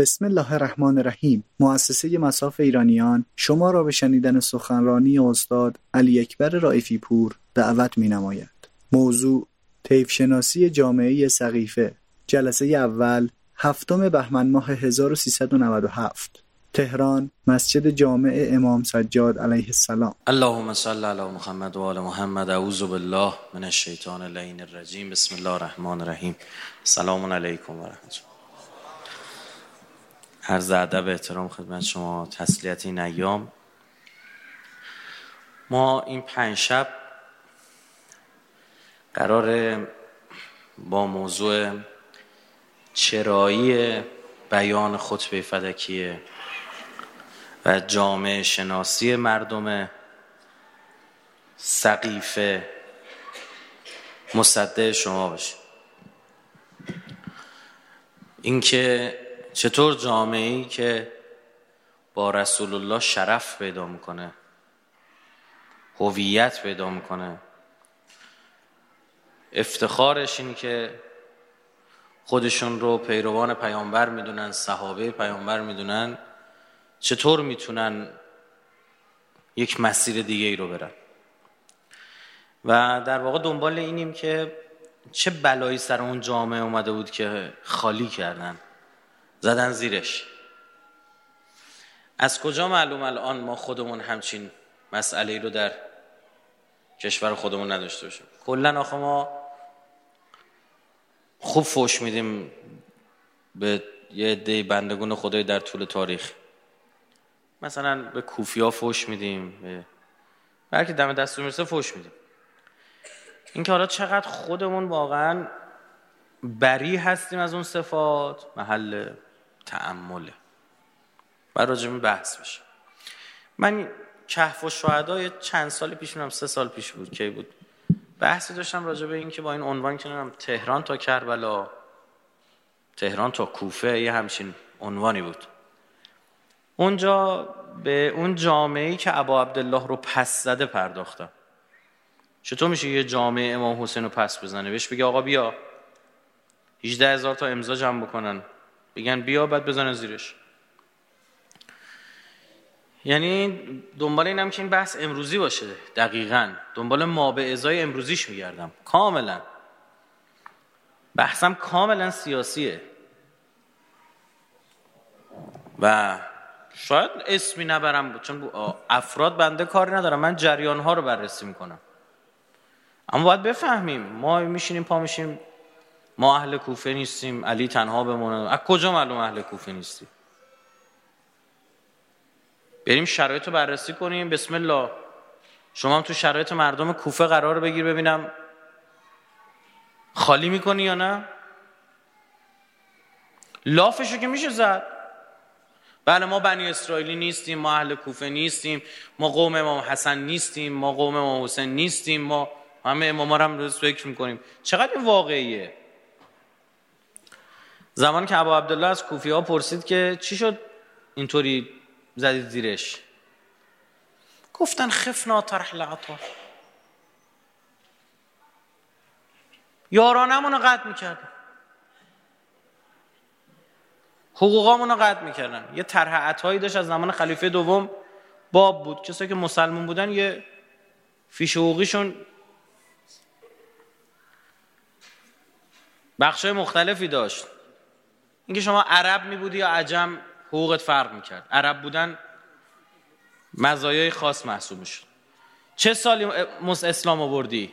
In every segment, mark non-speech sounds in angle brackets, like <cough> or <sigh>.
بسم الله الرحمن الرحیم. مؤسسه مساف ایرانیان شما را به شنیدن سخنرانی استاد علی اکبر رائفی پور دعوت می نماید. موضوع طیف شناسی جامعه سقیفه. جلسه اول هفتم بهمن ماه 1397 تهران مسجد جامع امام سجاد علیه السلام. اللهم صل علی محمد و آل محمد. اعوذ بالله من الشیطان اللعین الرجیم. بسم الله الرحمن الرحیم. سلام علیکم و رحمت الله. عرض ادب احترام خدمت شما تسلیت این ایام. ما این پنج شب قرار با موضوع چرایی بیان خطبه فدکیه و جامعه شناسی مردم سقیفه مصده شما باشیم. اینکه چطور جامعه ای که با رسول الله شرف پیدا می‌کنه هویت پیدا می‌کنه؟ افتخارش اینه که خودشون رو پیروان پیامبر می‌دونن صحابه پیامبر می‌دونن چطور می‌تونن یک مسیر دیگه ای رو برن؟ و در واقع دنبال اینیم که چه بلایی سر اون جامعه اومده بود که خالی کردن. زدن زیرش. از کجا معلوم الان ما خودمون همچین مسئله رو در کشور خودمون نداشته باشیم؟ کلا آخه ما خوب فوش میدیم به یه عده بندگون خدای در طول تاریخ. مثلا به کوفیا فوش میدیم به هر دم دستور می‌رسه فوش میدیم. اینکه حالا چقدر خودمون واقعا بری هستیم از اون صفات محل تعمله. و راجع بحث بشه. من کهف و شهدا چند سال پیش میرم سه سال پیش بود کی بود؟ بحثی داشتم راجع به این که با این عنوان کنم تهران تا کربلا تهران تا کوفه یه همچین عنوانی بود. اونجا به اون جامعه که ابا عبدالله رو پس زده پرداختم. چطور میشه یه جامعه امام حسین رو پس بزنه؟ بهش بگه آقا بیا 18 هزار تا امضا جمع بکنن. بگن بیا بعد بزنن زیرش. یعنی دنبال اینم که این بحث امروزی باشه دقیقا. دنبال ما به ازای امروزیش میگردم. کاملا. بحثم کاملا سیاسیه. و شاید اسمی نبرم چون افراد بنده کاری ندارم من جریان ها رو بررسی می‌کنم. اما باید بفهمیم. ما میشینیم پا میشیم ما اهل کوفه نیستیم علی تنها بمونه. از کجا معلوم اهل کوفه نیستیم بریم شرایط رو بررسی کنیم. بسم الله. شما هم تو شرایط مردم کوفه قرار بگیر ببینم. خالی می‌کنی یا نه؟ لافشو که میشه زد. بله ما بنی اسرائیلی نیستیم ما اهل کوفه نیستیم ما قوم امام حسن نیستیم ما قوم امام حسین نیستیم ما همه امام هم روز فکر می‌کنیم. چقدر واقعیه؟ زمان که ابا عبدالله از کوفی ها پرسید که چی شد اینطوری زدید زیرش؟ گفتن خفنا طرح العطا یارانمون رو قطع می‌کردن. حقوقامون رو قطع می‌کردن. یه طرح عطایی داشت از زمان خلیفه دوم باب بود. کسایی که مسلمون بودن یه فیش حقوقیشون بخشای مختلفی داشت. اینکه شما عرب می بودی یا عجم حقوقت فرق می‌کرد. عرب بودن مزایای خاص محسوب می‌شد. چه سالی مس اسلام آوردی؟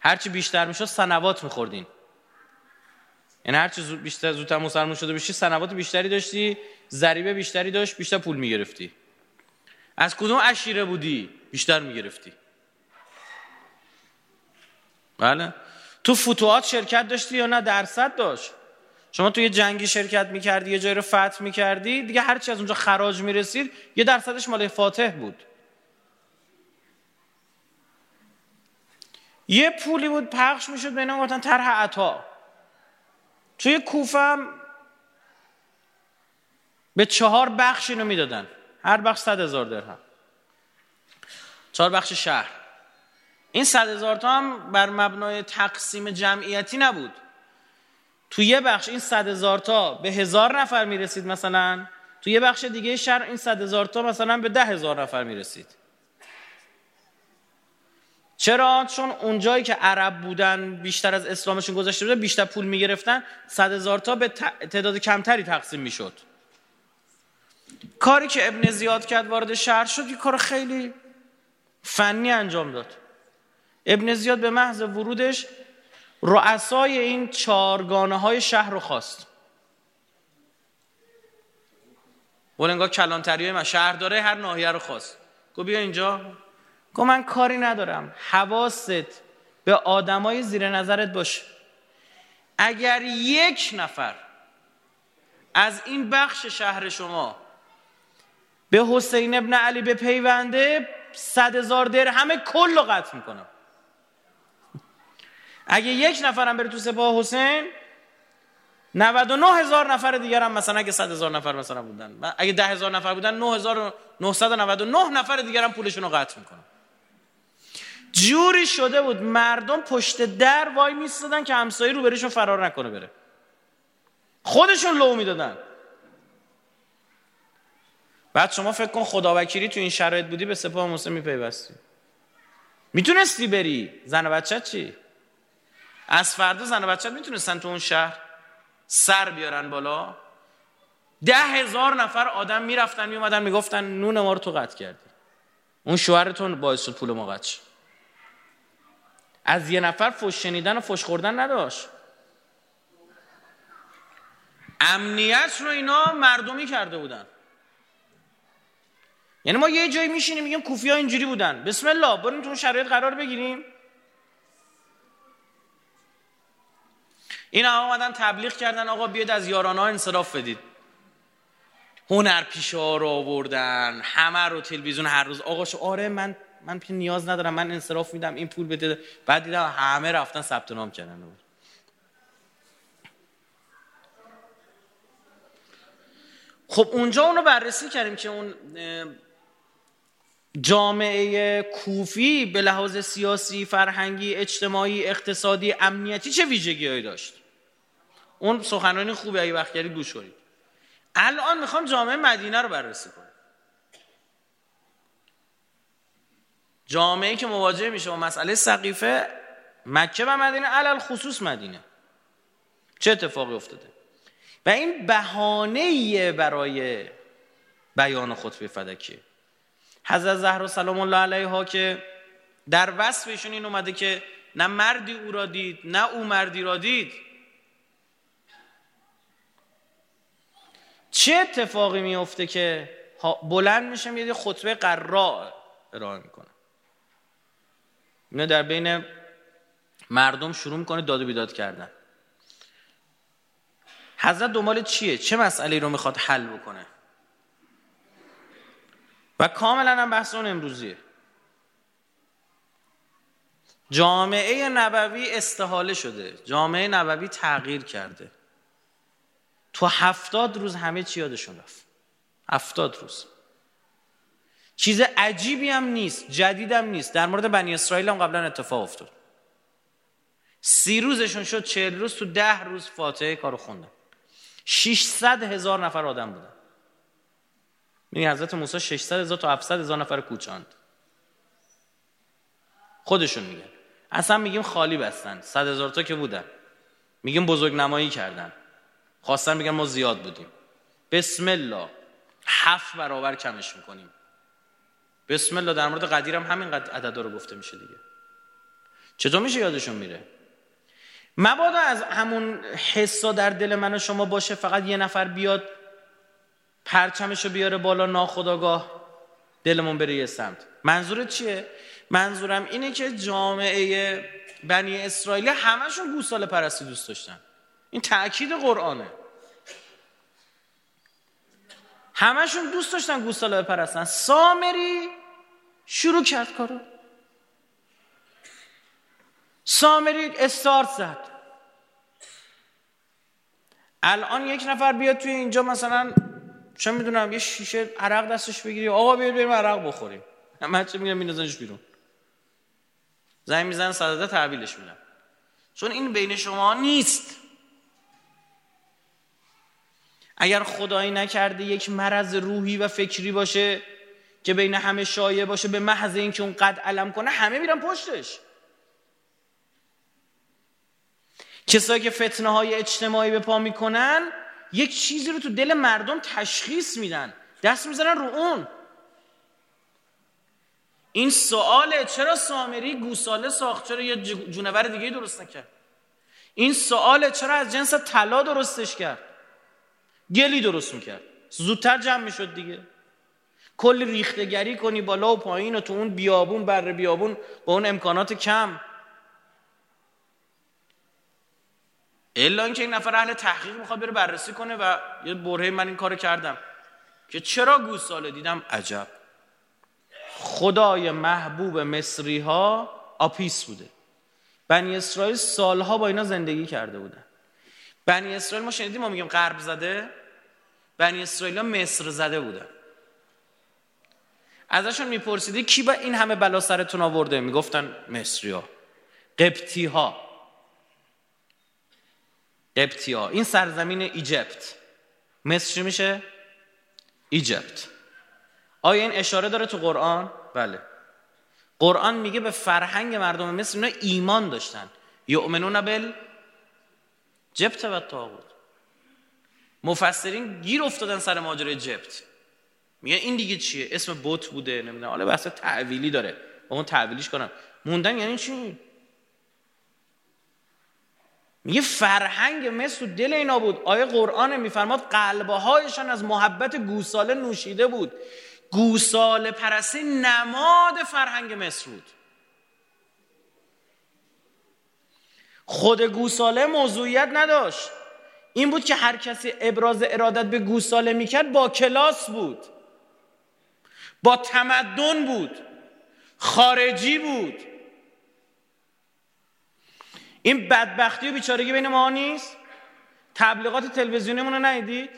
هرچی بیشتر می‌شد سنوات میخوردین یعنی هرچی بیشتر زودتر مسلمان شده بشی سنوات بیشتری داشتی ضریبه بیشتری داشت بیشتر پول می‌گرفتی. از کدوم عشیره بودی؟ بیشتر می‌گرفتی. بله. تو فتوحات شرکت داشتی یا نه درصد داشت؟ شما تو یه جنگی شرکت می‌کردی یه جایی رو فتح می‌کردی دیگه هرچی از اونجا خراج می‌رسید یه درصدش مال فاتح بود. یه پولی بود پخش می‌شد بین گفتن طرح عطا. توی کوفه به چهار بخش اینو می‌دادن. هر بخش صد هزار درهم. چهار بخش شهر. این صد هزار تا هم بر مبنای تقسیم جمعیتی نبود. تو یه بخش این صد هزار تا به هزار نفر می‌رسید مثلا؟ تو یه بخش دیگه شهر این صد هزار تا مثلا به ده هزار نفر می‌رسید. چرا؟ چون اونجایی که عرب بودن بیشتر از اسلامشون گذاشته بوده بیشتر پول می‌گرفتن صد هزار تا به تعداد کمتری تقسیم می‌شد. کاری که ابن زیاد کرد وارد شهر شد یه کار خیلی فنی انجام داد. ابن زیاد به محض ورودش رؤسای این چارگانه های شهر رو خواست. ولنگاه کلانتری من شهر داره هر ناحیه رو خواست. گو بیا اینجا. گو من کاری ندارم. حواست به آدمای زیر نظرت باشه. اگر یک نفر از این بخش شهر شما به حسین ابن علی به پیونده صد هزار در همه کل رو قطع می‌کنم. اگه یک نفرم بره تو سپاه حسین 99 هزار نفر دیگر هم مثلا اگه 100 هزار نفر مثلا بودن. اگه 10 هزار نفر بودن 9999 نفر دیگر هم پولشون رو قطع می‌کنم جوری شده بود مردم پشت در وای میستادن که همسایه رو برشون فرار نکنه بره. خودشون لو می‌دادن. بعد شما فکر کن خداوکیلی تو این شرایط بودی به سپاه موسی میپیوستی. می‌تونستی بری؟ زن و بچه چی؟ از فردا زن و بچه می‌تونستن تو اون شهر سر بیارن بالا. ده هزار نفر آدم می‌رفتن میومدن می‌گفتن نون ما رو تو قطع کردی. اون شوهرتون باعث شد پول ما قطع از یه نفر فش شنیدن و فش خوردن نداشت. امنیت رو اینا مردمی کرده بودن. یعنی ما یه جایی میشینیم میگیم کوفی ها اینجوری بودن. بسم الله بریم تو شرایط قرار بگیریم. این هم آمدن تبلیغ کردن آقا بیاد از یاران ها انصراف بدید. هنر پیشه ها رو آوردن همه رو تلویزیون هر روز. آقا شو آره من من نیاز ندارم من انصراف میدم این پول بده. بعد دیدم همه رفتن ثبت نام کردن. خب اونجا اونو بررسی کردیم که اون جامعه کوفی به لحاظ سیاسی، فرهنگی، اجتماعی، اقتصادی، امنیتی چه ویژگی داشت؟ اون سخنرانی خوبی اگه وقت کردی گوش کنید. الان می‌خوام جامعه مدینه رو بررسی کنم. جامعه که مواجه میشه با مسئله سقیفه مکه و مدینه علل خصوص مدینه. چه اتفاقی افتاده؟ و این بهانه برای بیان خطبه فدکیه حضرت زهرا سلام الله علیها که در وصفشون این اومده که نه مردی او را دید نه او مردی را دید. چه اتفاقی میفته که بلند میشم یه خطبه قرا ارائه می‌کنه. اینو در بین مردم شروع می‌کنه داد و بیداد کردن. حضرت دنبال چیه؟ چه مسئله رو می‌خواد حل بکنه؟ و کاملا هم بحث اون امروزیه. جامعه نبوی استحاله شده. جامعه نبوی تغییر کرده. تو هفتاد روز همه چی یادشون رفت. هفتاد روز. چیز عجیبی هم نیست جدیدم نیست. در مورد بنی اسرائیل هم قبلا اتفاق افتاد. سی روزشون شد چهل روز تو ده روز فاتحه کارو خوندن. 600 هزار نفر آدم بودن. یعنی حضرت موسی 600 هزار تا 700 هزار نفر کوچاند. خودشون میگن. اصلا میگیم خالی بستن. 100 هزار تا که بودن. میگیم بزرگ نمایی کردن. خواستن میگن ما زیاد بودیم. بسم الله. هفت برابر کمش می‌کنیم. بسم الله در مورد قدیر هم همین عددا رو گفته میشه دیگه. چطور میشه یادشون میره؟ مبادا از همون حسا در دل من و شما باشه فقط یه نفر بیاد پرچمشو بیاره بالا ناخداگاه دلمون بره یه سمت. منظورت چیه؟ منظورم اینه که جامعه بنی اسرائیل همشون گوساله پرستی دوست داشتن. این تأکید قرآنه. همشون دوست داشتن گوساله بپرستن. سامری شروع کرد کارو. سامری استارت زد. الان یک نفر بیاد توی اینجا مثلا چه می‌دونم یه شیشه عرق دستش بگیری. آقا بیاد بریم عرق بخوریم. همه چه میگم میندازنش بیرون. زنگ میزن صداده تحویلش میدم چون این بین شما نیست. اگر خدایی نکرده یک مرض روحی و فکری باشه که بین همه شایع باشه به محض اینکه اون قد علم کنه همه میرن پشتش. کسایی که فتنه های اجتماعی به پا می‌کنن یک چیزی رو تو دل مردم تشخیص میدن. دست می‌زنن رو اون. این سواله چرا سامری گوساله ساخت؟ چرا یه جونور دیگه درست نکرد؟ این سواله چرا از جنس طلا درستش کرد؟ گلی درست می‌کرد. زودتر جمع می‌شد دیگه. کل ریختگری کنی بالا و پایین و تو اون بیابون بر بیابون با اون امکانات کم. الا اینکه این نفر اهل تحقیق می‌خواد بره بررسی کنه و یه برهه من این کارو کردم. که چرا گوساله؟ دیدم عجب. خدای محبوب مصری ها آپیس بوده. بنی اسرائیل سالها با اینا زندگی کرده بودن. بنی اسرائیل ما شنیدیم ما میگیم غرب زده؟ بنی اسرائیل مصر زده بودن ازشون میپرسیدی کی با این همه بلا سرتون آورده؟ می‌گفتن مصری ها قبطی ها قبطی ها این سرزمین ایجپت. مصر میشه؟ ایجپت. آیا این اشاره داره تو قرآن؟ بله. قرآن میگه به فرهنگ مردم مصر اینا ایمان داشتن. یؤمنون بل جبت و تاغوت مفسرین گیر افتادن سر ماجرای جبت. میگه این دیگه چیه؟ اسم بوت بوده نمی‌دونم. حالا بحث تعویلی داره. با اون تعویلیش کنم. موندن یعنی چی؟ میگه فرهنگ مصر دل اینا بود. آیه قرآن میفرماد قلبه هایشان از محبت گوساله نوشیده بود. گوساله پرستی نماد فرهنگ مصر بود. خود گوساله موضوعیت نداشت. این بود که هر کسی ابراز ارادت به گوساله می‌کرد با کلاس بود. با تمدن بود. خارجی بود. این بدبختی و بیچارگی بین ما نیست؟ تبلیغات تلویزیونیمون رو ندیدید؟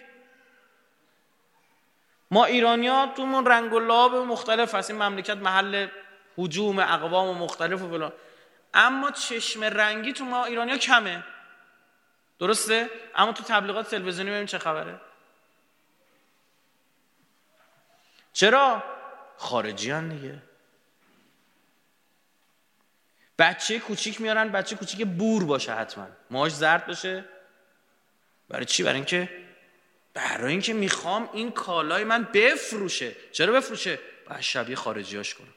ما ایرانیا تومون رنگ و لاب مختلف هست این مملکت محل حجوم اقوام و مختلف و فلان. اما چشم رنگی تو ما ایرانیا کمه. درسته؟ اما تو تبلیغات تلویزیونی ببین چه خبره. چرا؟ خارجی دیگه. بچه کوچیک میارن بچه کوچیک بور باشه حتما. ماش زرد باشه برای چی؟ برای اینکه برای اینکه می‌خوام این کالای من بفروشه. چرا بفروشه؟ باید شبیه خارجیاش کنم.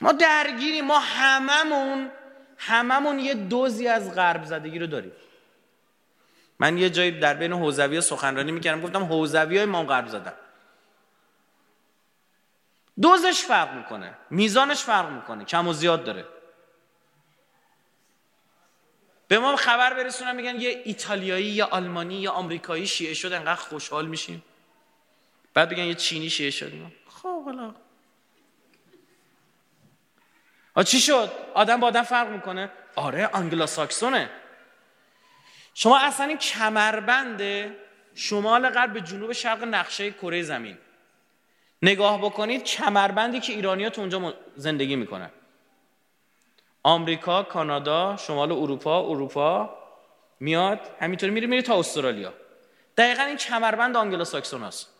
ما درگیری ما هممون هممون یه دوزی از غرب زدگی رو داریم. من یه جایی در بین حوزوی سخنرانی می‌کردم گفتم حوزوی های ما غرب زدن. دوزش فرق می‌کنه میزانش فرق می‌کنه کم و زیاد داره. به ما خبر برسونن میگن یه ایتالیایی یا آلمانی یا آمریکایی شیعه شد انقدر خوشحال میشیم. بعد بگن یه چینی شیعه شد. خب چی شد؟ آدم با آدم فرق می‌کنه؟ آره آنگلا ساکسونه شما اصلا این کمربند شمال غرب به جنوب شرق نقشه کره زمین. نگاه بکنید کمربندی که ایرانیا تو اونجا زندگی می‌کنن. آمریکا، کانادا، شمال اروپا، اروپا میاد همینطوری میره میره تا استرالیا. دقیقا این کمربند آنگلو ساکسون هست.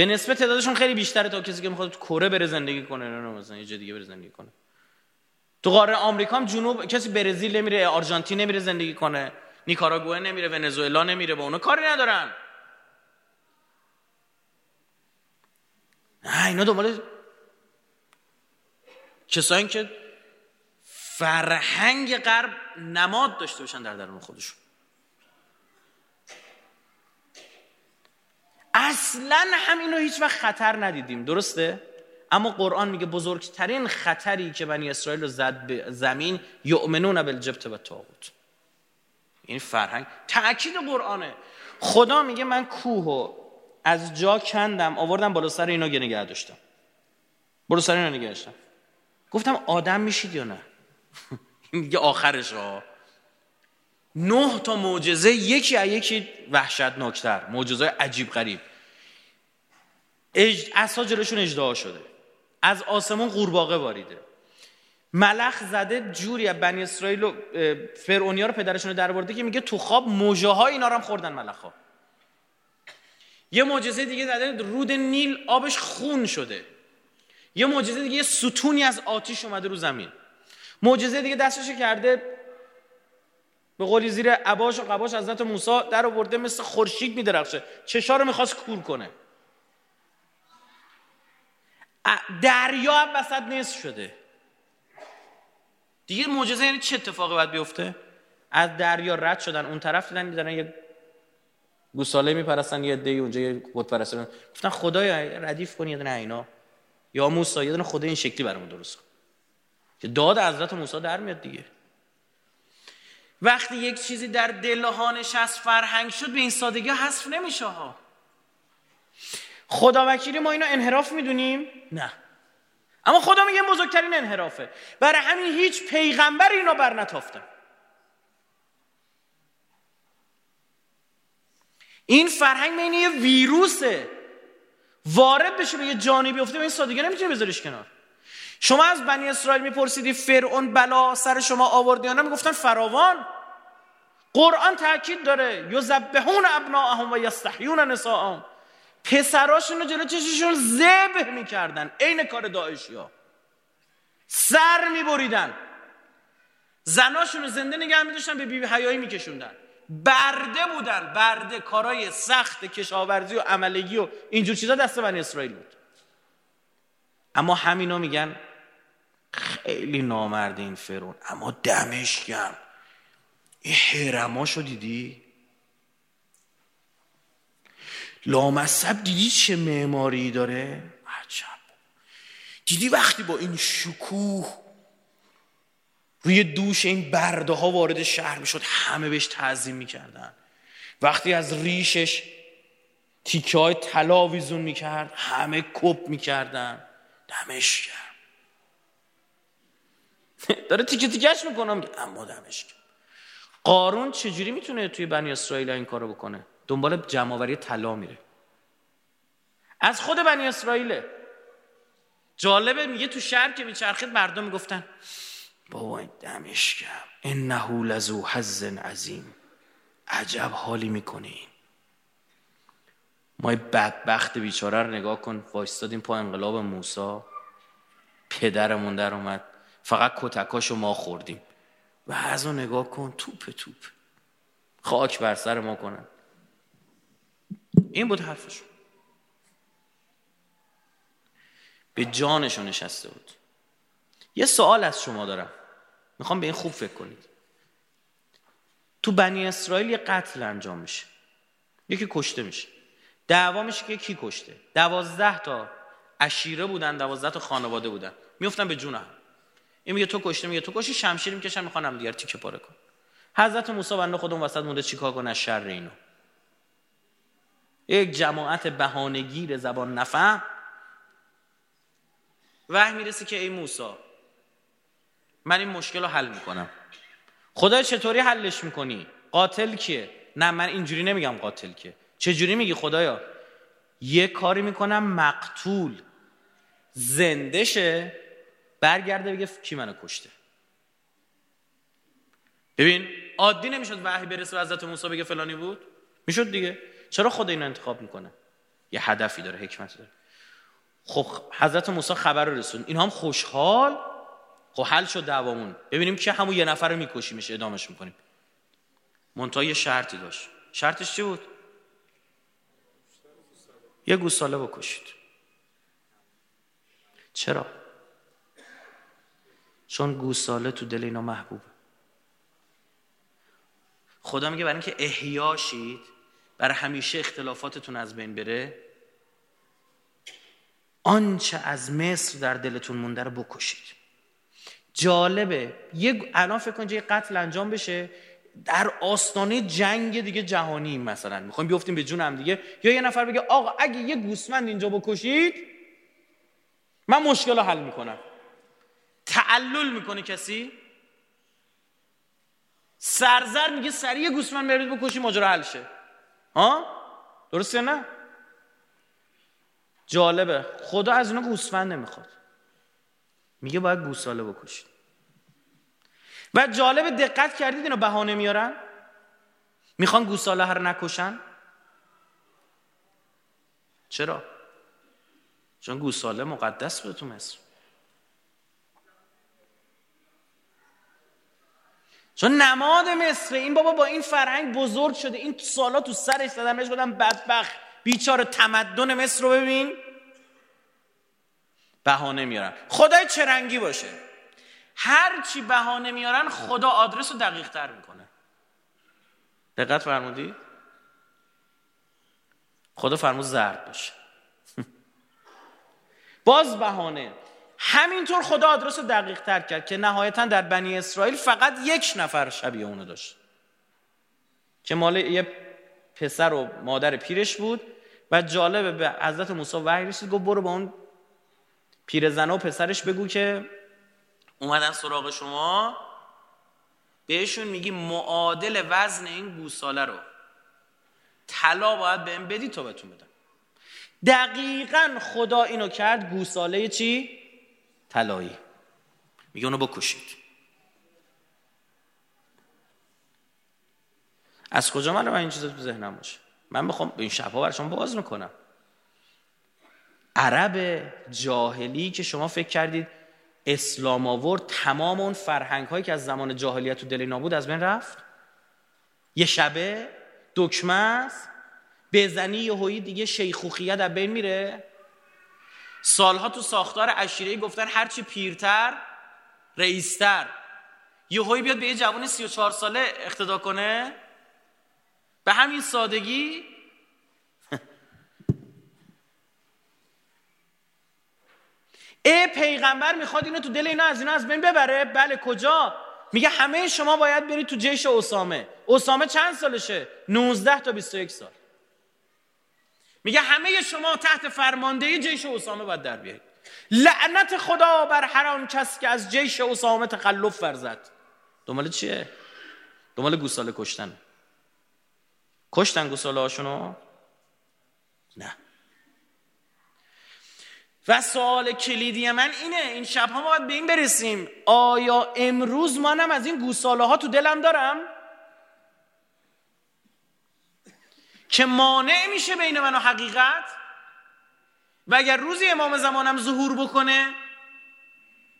به نسبت تعدادشون خیلی بیشتره تا کسی که می‌خواد تو کره بره زندگی کنه نه مثلا یه جای دیگه بره زندگی کنه. تو قاره آمریکا هم جنوب کسی برزیل نمیره آرژانتین نمیره زندگی کنه نیکاراگوئه نمیره ونزوئلا نمیره با اونا کاری ندارن. نه اینا دنبال کسایی که فرهنگ غرب نماد داشته باشن در درون خودشون. اصلا همینو هیچ وقت خطر ندیدیم. درسته؟ اما قرآن میگه بزرگترین خطری که بنی اسرائیل رو زد به زمین یؤمنون بالجبت و تاغوت این فرهنگ تاکید قرآنه. خدا میگه من کوه از جا کندم آوردم بالا سر اینا نگه داشتم. بالا سر اینا نگه داشتم. گفتم آدم میشید یا نه؟ <laughs> این آخرش ها نه تا معجزه یکی از یکی وحشتناکتر. معجزه عجیب غریب. اج... اصلا جلوشون اجدها شده. از آسمون قورباغه باریده ملخ زده جوری از بنی اسرائیل و فرعونیا رو پدرشون در که میگه تو خواب موجه های اینا رو هم خوردن ملخ ها یه معجزه دیگه زده رود نیل آبش خون شده. یه معجزه دیگه یه ستونی از آتیش اومده رو زمین. معجزه دیگه دستش کرده به قولی زیر عباش و قباش حضرت موسی در آورده مثل خورشید میدرخشه. چشا رو می‌خواست کور کنه. دریا هم وسط نصف شده. دیگه معجزه یعنی چه اتفاقی باید بیفته؟ از دریا رد شدن اون طرف دیدن میدارن یه گوساله میپرستن یه دی اونجا یه بود پرستن گفتن خدای ردیف کنی یه دونه اینا. یا موسی یه دونه خدای این شکلی برامون درست کن. که داد حضرت موسی در میاد دیگه. وقتی یک چیزی در دل ها نشست فرهنگ شد به این سادگی حذف نمیشه ها. خدا وکیلی ما اینو انحراف می‌دونیم؟ نه. اما خدا میگه بزرگترین انحرافه. برای همین هیچ پیغمبر اینا بر نتافتن. این فرهنگ این یه ویروسه. وارد بشه به یه جانی بیفته به این سادگی نمی‌تونی بذاریش کنار. شما از بنی اسرائیل میپرسیدی فرعون بلا سر شما آوردی یا می‌گفتن فراوان. قرآن تاکید داره. یذبحون ابناءهم و یستحیون نساءهم. پسراشون رو جلو چششون ذبح می‌کردن. عین کار داعشی ها سر میبریدن. زناشون رو زنده نگه میداشتن به بیبی حیایی میکشوندن. برده بودن. برده. کارای سخت کشاورزی و عملگی و اینجور چیزا دست بنی اسرائیل بود. اما همینا میگن خیلی نامرد این فرون اما دمش گرم. این حرماشو دیدی؟ لامصب دیدی چه معماری داره؟ عجب. دیدی وقتی با این شکوه روی دوش این برده ها وارد شهر می‌شد همه بهش تعظیم می‌کردن. وقتی از ریشش تیکه های طلا می‌کرد همه کپ می‌کردن. دمش کرد. <laughs> داره تیکه تیکش می‌کنم اما دمش کرد قارون چجوری می‌تونه توی بنی اسرائیل این کارو بکنه؟ دنبال جمعآوری طلا میره. از خود بنی اسرائیله جالبه میگه تو شهر که میچرخید مردم می‌گفتن بابا دمش کرد انه لزو حز عظیم. عجب حالی می‌کنی. ما بدبخت بیچاره رو نگاه کن وایستادیم پا انقلاب موسا پدرمون در اومد. فقط کتکاشو ما خوردیم. و از نگاه کن توپ توپ. خاک بر سر ما کنن. این بود حرفشون. به جانشون نشسته بود. یه سوال از شما دارم. می‌خوام به این خوب فکر کنید. تو بنی اسرائیل یه قتل انجام میشه. یکی کشته میشه. دعوا میشه که کی کشته؟ دوازده تا اشیره بودن دوازده تا خانواده بودن. میفتن به جون هم. این میگه تو کشته میگه تو کشی شمشیر می‌کشن می‌خوانم دیگر تیکه پاره کن. حضرت موسی بنده خودمون وسط مونده چیکار کنه شر اینو؟ یک جماعت بهانهگیر زبان نفهم وحی می‌رسه که ای موسی من این مشکل رو حل می‌کنم. خدا چطوری حلش می‌کنی؟ قاتل کیه؟ نه من اینجوری نمیگم قاتل کیه. چجوری میگی خدایا؟ یه کاری می‌کنم مقتول. زنده شه برگرده بگه کی منو کشته. ببین عادی نمی‌شد وحی برسه به حضرت موسی بگه فلانی بود؟ می‌شد دیگه. چرا خدا اینو انتخاب می‌کنه؟ یه هدفی داره حکمتی داره. خب حضرت موسی خبر رو رسون. این هم خوشحال. خب حل شد دعوامون. ببینیم که همون یه نفر رو میکشیمش ادامش می‌کنیم. منتها یه شرطی داشت. شرطش چی بود؟ یه گوساله بکشید. چرا؟ چون گوساله تو دل اینا محبوبه. خدا میگه برای اینکه احیا شید برای همیشه اختلافاتتون از بین بره؟ آنچه از مصر در دلتون مونده رو بکشید. جالبه. یه الان فکر کن یه قتل انجام بشه. در آستانه جنگ دیگه جهانی مثلا. می‌خوایم بیفتیم به جون هم دیگه. یا یه نفر بگه آقا اگه یه گوسفند اینجا بکشید من مشکل رو حل می‌کنم. تعلل می‌کنه کسی؟ سرزر میگه سریع گوسفند برید بکشی ماجرا حل شه. ها؟ درسته نه؟ جالبه. خدا از اونا گوسفند نمی‌خواد. میگه باید گوساله بکشید و جالب دقت کردید اینو بهانه میارن؟ می‌خوان گوساله هر نکشن؟ چرا؟ چون گوساله مقدس بود تو مصر. چون نماد مصر این بابا با این فرهنگ بزرگ شده این سالا تو سرش زدن بهش گفتم بدبخت بیچاره تمدن مصر رو ببین. بهانه میارن. خدای چه رنگی باشه. هر چی بهانه میارن خدا آدرس رو دقیق تر می‌کنه. دقت فرمودید خدا فرمود زرد باشه. <laughs> باز بهانه. همینطور خدا آدرس رو دقیق تر کرد که نهایتا در بنی اسرائیل فقط یک نفر شبیه اونو داشت. که مال یه پسر و مادر پیرش بود و جالبه به حضرت موسی وحی رسید گفت برو با اون پیرزن و پسرش بگو که اومدن سراغ شما. بهشون میگی معادل وزن این گوساله رو. طلا باید بهم بدی تا بهتون بدم. دقیقا خدا اینو کرد گوساله چی؟ طلایی. میگه اونو بکشید. از کجا من این چیزا تو ذهنم باشه؟ من بخوام این شبها برای شما باز می‌کنم. عرب جاهلی که شما فکر کردید اسلام آورد تمام اون فرهنگ هایی که از زمان جاهلیت و دل نابود از بین رفت؟ یه شبه دکمه است؟ بزنی یه هایی دیگه شیخوخیه در بین میره؟ سالها تو ساختار عشیره گفتن هرچی پیرتر رئیستر. یه هایی بیاد به یه جوان 34 ساله اقتدا کنه؟ به همین سادگی؟ <laughs> ای پیغمبر می‌خواد اینو تو دل اینا از اینا از بین ببره؟ بله کجا؟ میگه همه شما باید برید تو جیش اسامه اسامه چند سالشه؟ 19 تا 21 سال. میگه همه شما تحت فرماندهی جیش اسامه باید در بیایید. لعنت خدا بر هر آن کس که از جیش اسامه تخلف ورزد. دنبال چیه؟ دنبال گوساله کشتن. کشتن گوساله هاشونو؟ نه. و سوال کلیدی من اینه این شب ها ما باید به این برسیم. آیا امروز منم از این گوساله ها تو دلم دارم؟ که مانع میشه بین من و حقیقت؟ و اگر روزی امام زمانم ظهور بکنه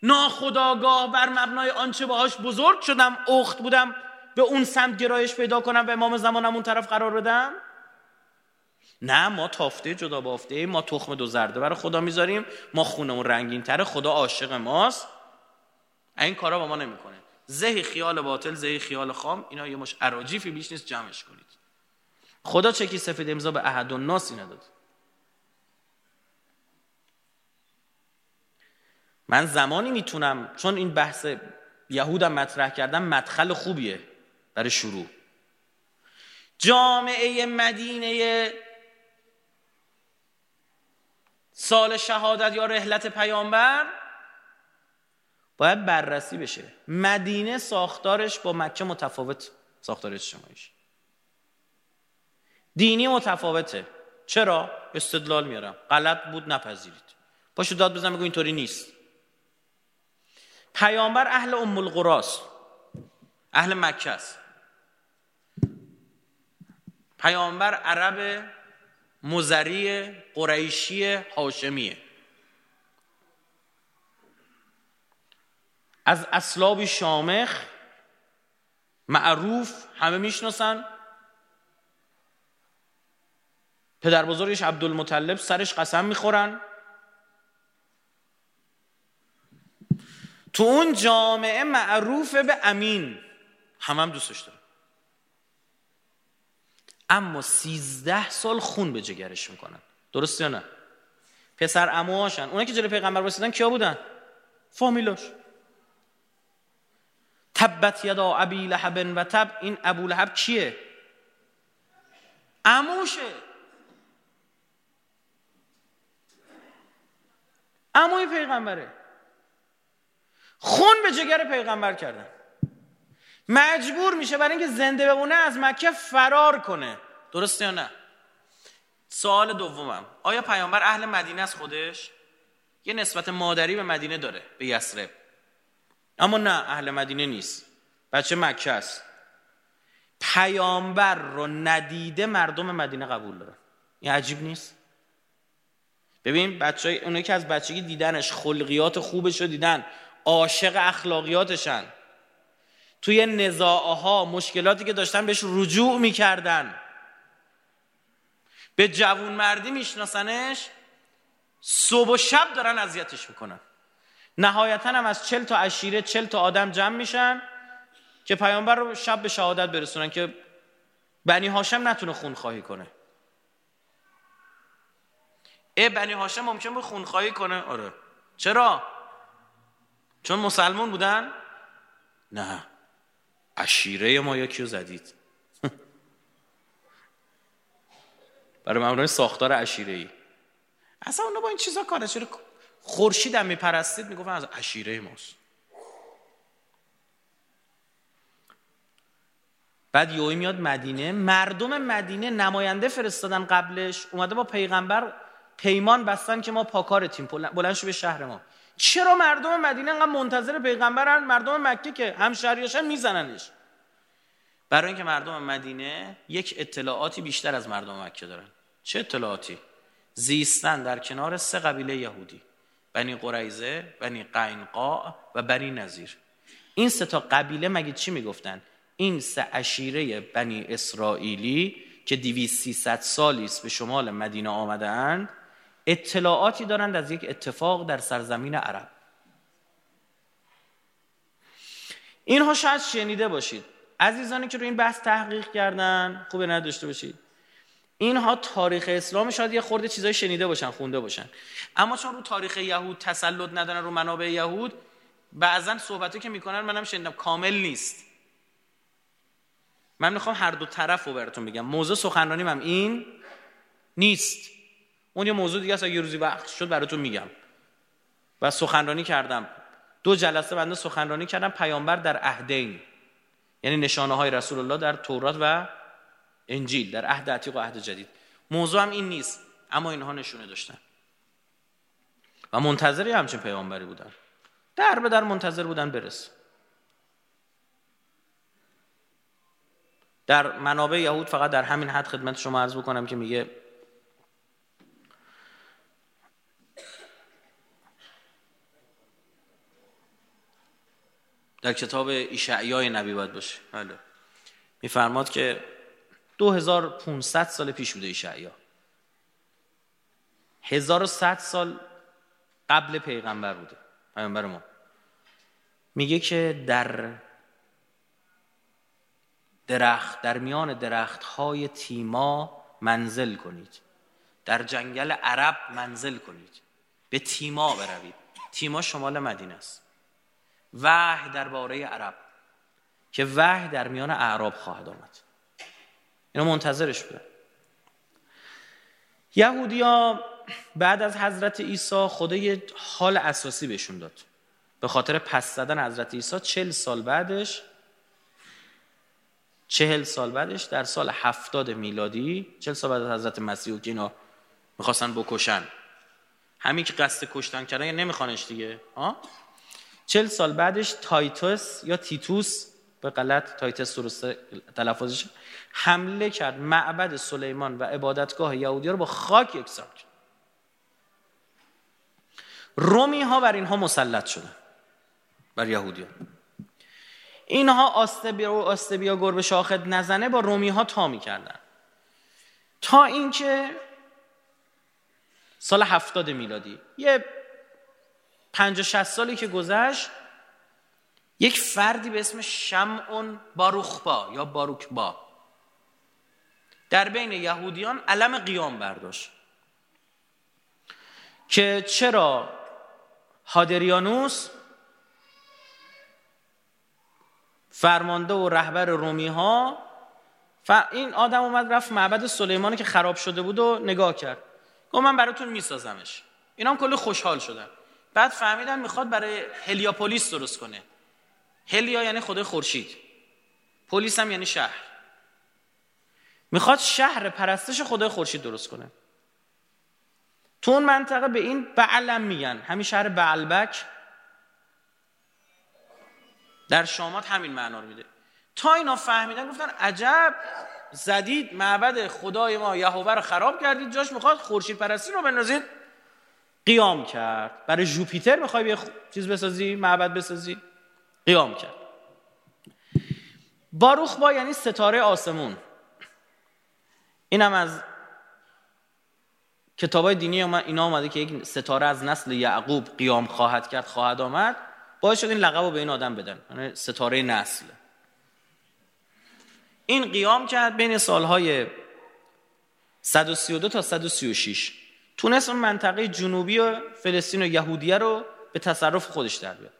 ناخداگاه بر مبنای آنچه باهاش بزرگ شدم اخت بودم به اون سمت گرایش پیدا کنم و امام زمانم اون طرف قرار بدم؟ نه ما تافته جدا بافته ما تخم دو زرده برای خدا می‌ذاریم ما خونمون رنگین تره خدا عاشق ماست. این کارا با ما نمی‌کنه. زهی خیال باطل زهی خیال خام اینا یه مش اراجیفی بیش نیست جمعش کنید. خدا چکی سفید امضا به احد و ناسی نداد. من زمانی می‌تونم چون این بحث یهودم مطرح کردم مدخل خوبیه برای شروع. جامعه مدینه سال شهادت یا رحلت پیامبر باید بررسی بشه. مدینه ساختارش با مکه متفاوت ساختار اجتماعیش دینی متفاوته. چرا؟ استدلال میارم. غلط بود نپذیرید. پاشو داد بزن بگو اینطوری نیست. پیامبر اهل ام القراست اهل مکه است. پیامبر عرب مزری قریشی هاشمیه از اسلاب شامخ معروف همه می‌شناسن. پدر بزرگش عبدالمطلب سرش قسم می‌خورن. تو اون جامعه معروف به امین. هم هم دوستش داره اما سیزده سال خون به جگرش می‌کنن. درست یا نه؟ پسر اموهاشن. اونایی که جلوی پیغمبر واسیدن کیا بودن؟ فامیلاش. تبت یدا ابی لهب و تب. این ابو لهب کیه؟ اموشه. اموی پیغمبره. خون به جگر پیغمبر کردن. مجبور میشه برای اینکه زنده بمونه از مکه فرار کنه. درسته یا نه؟ سوال دومم. آیا پیامبر اهل مدینه است خودش؟ یه نسبت مادری به مدینه داره به یسرب. اما نه اهل مدینه نیست. بچه مکه است. پیامبر رو ندیده مردم مدینه قبول دارن. این عجیب نیست؟ ببین بچه اونایی که از بچگی دیدنش خلقیات خوبش رو دیدن عاشق اخلاقیاتشن. توی نزاعها مشکلاتی که داشتن بهش رجوع می‌کردن. به جوون مردی میشناسنش صبح و شب دارن اذیتش می‌کنن. نهایتا هم از چل تا اشیره چل تا آدم جمع میشن که پیامبر رو شب به شهادت برسونن که بنی هاشم نتونه خون خواهی کنه. ای بنی هاشم ممکن به خون خواهی کنه؟ آره. چرا؟ چون مسلمون بودن؟ نه. اشیره ما یا کیو زدید. <laughs> برای معنای ساختار اشیره ای اصلا اونا با این چیزا کاره. چرا خورشید هم میپرستید؟ می‌گفتن از اشیره ماست. بعد یوی میاد مدینه. مردم مدینه نماینده فرستادن قبلش. اومده با پیغمبر پیمان بستن که ما پاکارتیم بلند شو به شهر ما. چرا مردم مدینه انقدر منتظر پیغمبرن؟ مردم مکه که همشهریاشن میزننش. برای اینکه مردم مدینه یک اطلاعاتی بیشتر از مردم مکه دارن. چه اطلاعاتی؟ زیستن در کنار سه قبیله یهودی. بنی قریزه بنی قینقاع و بنی نظیر این سه تا قبیله مگه چی می‌گفتن؟ این سه اشیره بنی اسرائیلی که 200 300 سالی است به شمال مدینه آمدهاند اطلاعاتی دارند از یک اتفاق در سرزمین عرب. اینها شاید شنیده باشید. عزیزانی که رو این بحث تحقیق کردن خوبه نداشته باشید. اینها تاریخ اسلام شاید یه خورده چیزای شنیده باشن خونده باشن. اما چون رو تاریخ یهود تسلط ندارن رو منابع یهود بعضا صحبتی که می‌کنن منم شنیدم کامل نیست. من می‌خوام هر دو طرف رو براتون بگم. موضوع سخنرانیم هم این نیست. اون یه موضوع دیگه است یه روزی وقت شد براتون میگم. و سخنرانی کردم. دو جلسه بنده سخنرانی کردم پیامبر در عهدین. یعنی نشانه های رسول الله در تورات و انجیل در عهد عتیق و عهد جدید. موضوع هم این نیست اما اینها نشونه داشتن. و منتظری همچین پیامبری بودن. در به در منتظر بودن برس در منابع یهود فقط در همین حد خدمت شما عرض بکنم که میگه در کتاب ایشعیای نبی باید باشه. بله. میفرماد که 2500 سال پیش بوده ایشعیا. 1100 سال قبل پیغمبر بوده پیغمبر ما. میگه که در درخت در میان درخت های تیما منزل کنید. در جنگل عرب منزل کنید. به تیما بروید. تیما شمال مدینه است. وحی درباره عرب که وحی در میان اعراب خواهد آمد. اینا منتظرش بودن یهودیا بعد از حضرت عیسی خدا یه حال اساسی بهشون داد. به خاطر پس زدن حضرت عیسی چل سال بعدش چهل سال بعدش در سال هفتاد میلادی چهل سال بعد از حضرت مسیح که اینا می‌خواستن بکشن. همین که قصد کشتن کردن یا نمیخوانش دیگه. آه؟ چل سال بعدش تایتوس یا تیتوس به غلط تایتوس درست تلفظش حمله کرد. معبد سلیمان و عبادتگاه یهودی رو با خاک یکسان کرد. رومی ها بر اینها مسلط شدن بر یهودیان اینها آستبیا و آستبیا گربه شاخت نزنه با رومی ها تا می‌کردن. تا اینکه سال هفتاد میلادی یه پنج و سالی که گذشت یک فردی به اسم شمعون باروخبا یا باروکبا. در بین یهودیان علم قیام برداشت. که چرا هادریانوس فرمانده و رهبر رومی ها این آدم اومد رفت معبد سلیمانی که خراب شده بود و نگاه کرد. گفت من براتون میسازمش. اینا هم کلی خوشحال شدن. بعد فهمیدن می‌خواد برای هلیاپولیس درست کنه. هلیا یعنی خدای خورشید. پلیس هم یعنی شهر. می‌خواد شهر پرستش خدای خورشید درست کنه. تو اون منطقه به این بعلم میگن. همین شهر بعلبک در شامات همین معنا رو میده. تا اینا فهمیدن گفتن عجب زدید معبد خدای ما یهوه رو خراب کردید. جاش می‌خواد خورشید پرستی رو بندازید. قیام کرد. برای جوپیتر می‌خوای یه چیز بسازی؟ معبد بسازی؟ قیام کرد. باروخ با یعنی ستاره آسمون. اینم از کتابای دینی اینا آمده که یک ستاره از نسل یعقوب قیام خواهد کرد خواهد آمد. باعث شد این لقب رو به این آدم بدن. یعنی ستاره نسل. این قیام کرد بین سالهای 132 تا 136 تونست اون منطقه جنوبی و فلسطین و یهودیه رو به تصرف خودش در بیاد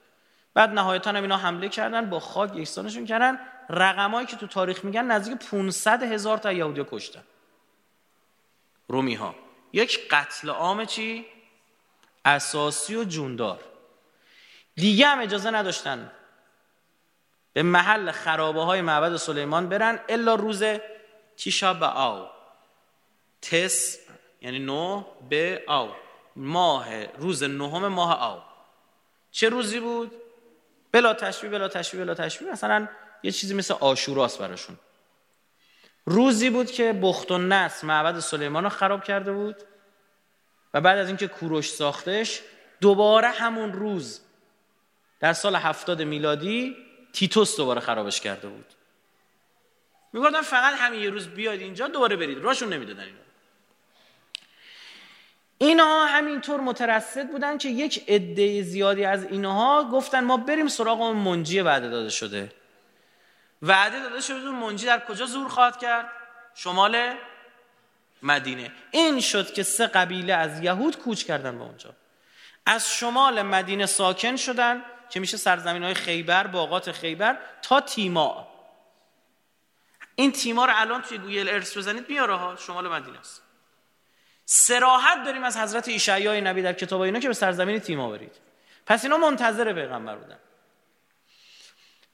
بعد نهایتا هم اینا حمله کردن با خاک یکسانشون کردن. رقمایی که تو تاریخ میگن نزدیک 500 هزار تا یهودی کشتن. رومی ها یک قتل عام چی؟ اساسی و جوندار. دیگه هم اجازه نداشتن به محل خرابه های معبد سلیمان برن الا روز تیشا به آو. تس یعنی نو به آو. ماه روز نهم ماه آو. چه روزی بود؟ بلا تشبیه بلا تشبیه بلا تشبیه. مثلا یه چیزی مثل آشوراست براشون. روزی بود که بخت و نس معبد سلیمان رو خراب کرده بود و بعد از اینکه کوروش ساختش دوباره همون روز در سال هفتاد میلادی تیتوس دوباره خرابش کرده بود. می‌گفتن فقط همین یه روز بیاید اینجا دوباره برید. راشون نمی‌دادن اینا اینها همینطور مترصد بودن که یک عده زیادی از اینها گفتن ما بریم سراغ اون منجی وعده داده شده. وعده داده شده منجی در کجا زور خواهد کرد؟ شمال مدینه. این شد که سه قبیله از یهود کوچ کردن به اونجا. از شمال مدینه ساکن شدن که میشه سرزمین های خیبر باغات خیبر تا تیما. این تیما رو الان توی گوگل ارس بزنید میاره ها شمال مدینه است. سراحت داریم از حضرت ایشعیای نبی در کتاب اینا که به سرزمین تیما برید پس اینا منتظر پیغمبر بودن.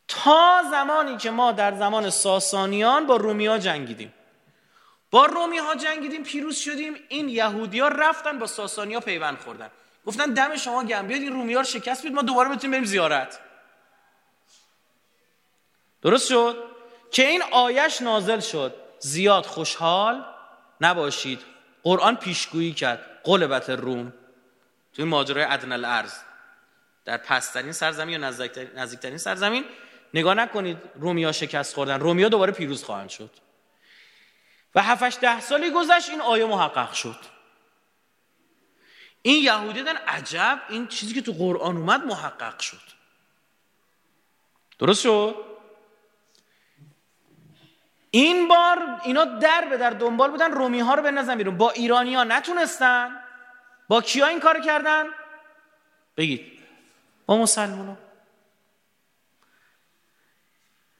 تا زمانی که ما در زمان ساسانیان با رومیا جنگیدیم. با رومی ها جنگیدیم پیروز شدیم این یهودی ها رفتن با ساسانیا پیوند خوردن. گفتن دم شما گم بیاد این رومی رو شکست بید ما دوباره بتونیم بریم زیارت. درست شد؟ که این آیش نازل شد. زیاد خوشحال نباشید. قرآن پیشگویی کرد. قلبت روم. توی ماجرای عدن الارض. در پسترین سرزمین یا نزدیکترین سرزمین. نگاه نکنید رومیا شکست خوردن. رومیا دوباره پیروز خواهند شد. و هفتش ده سالی گذشت این آیه محقق شد. این یهودی دن عجب این چیزی که تو قرآن اومد محقق شد. درست شد؟ این بار اینا در به در دنبال بودن رومی ها رو بنزن بیرون. با ایرانی ها نتونستن؟ با کیا این کار کردن؟ بگید. با مسلمان ها.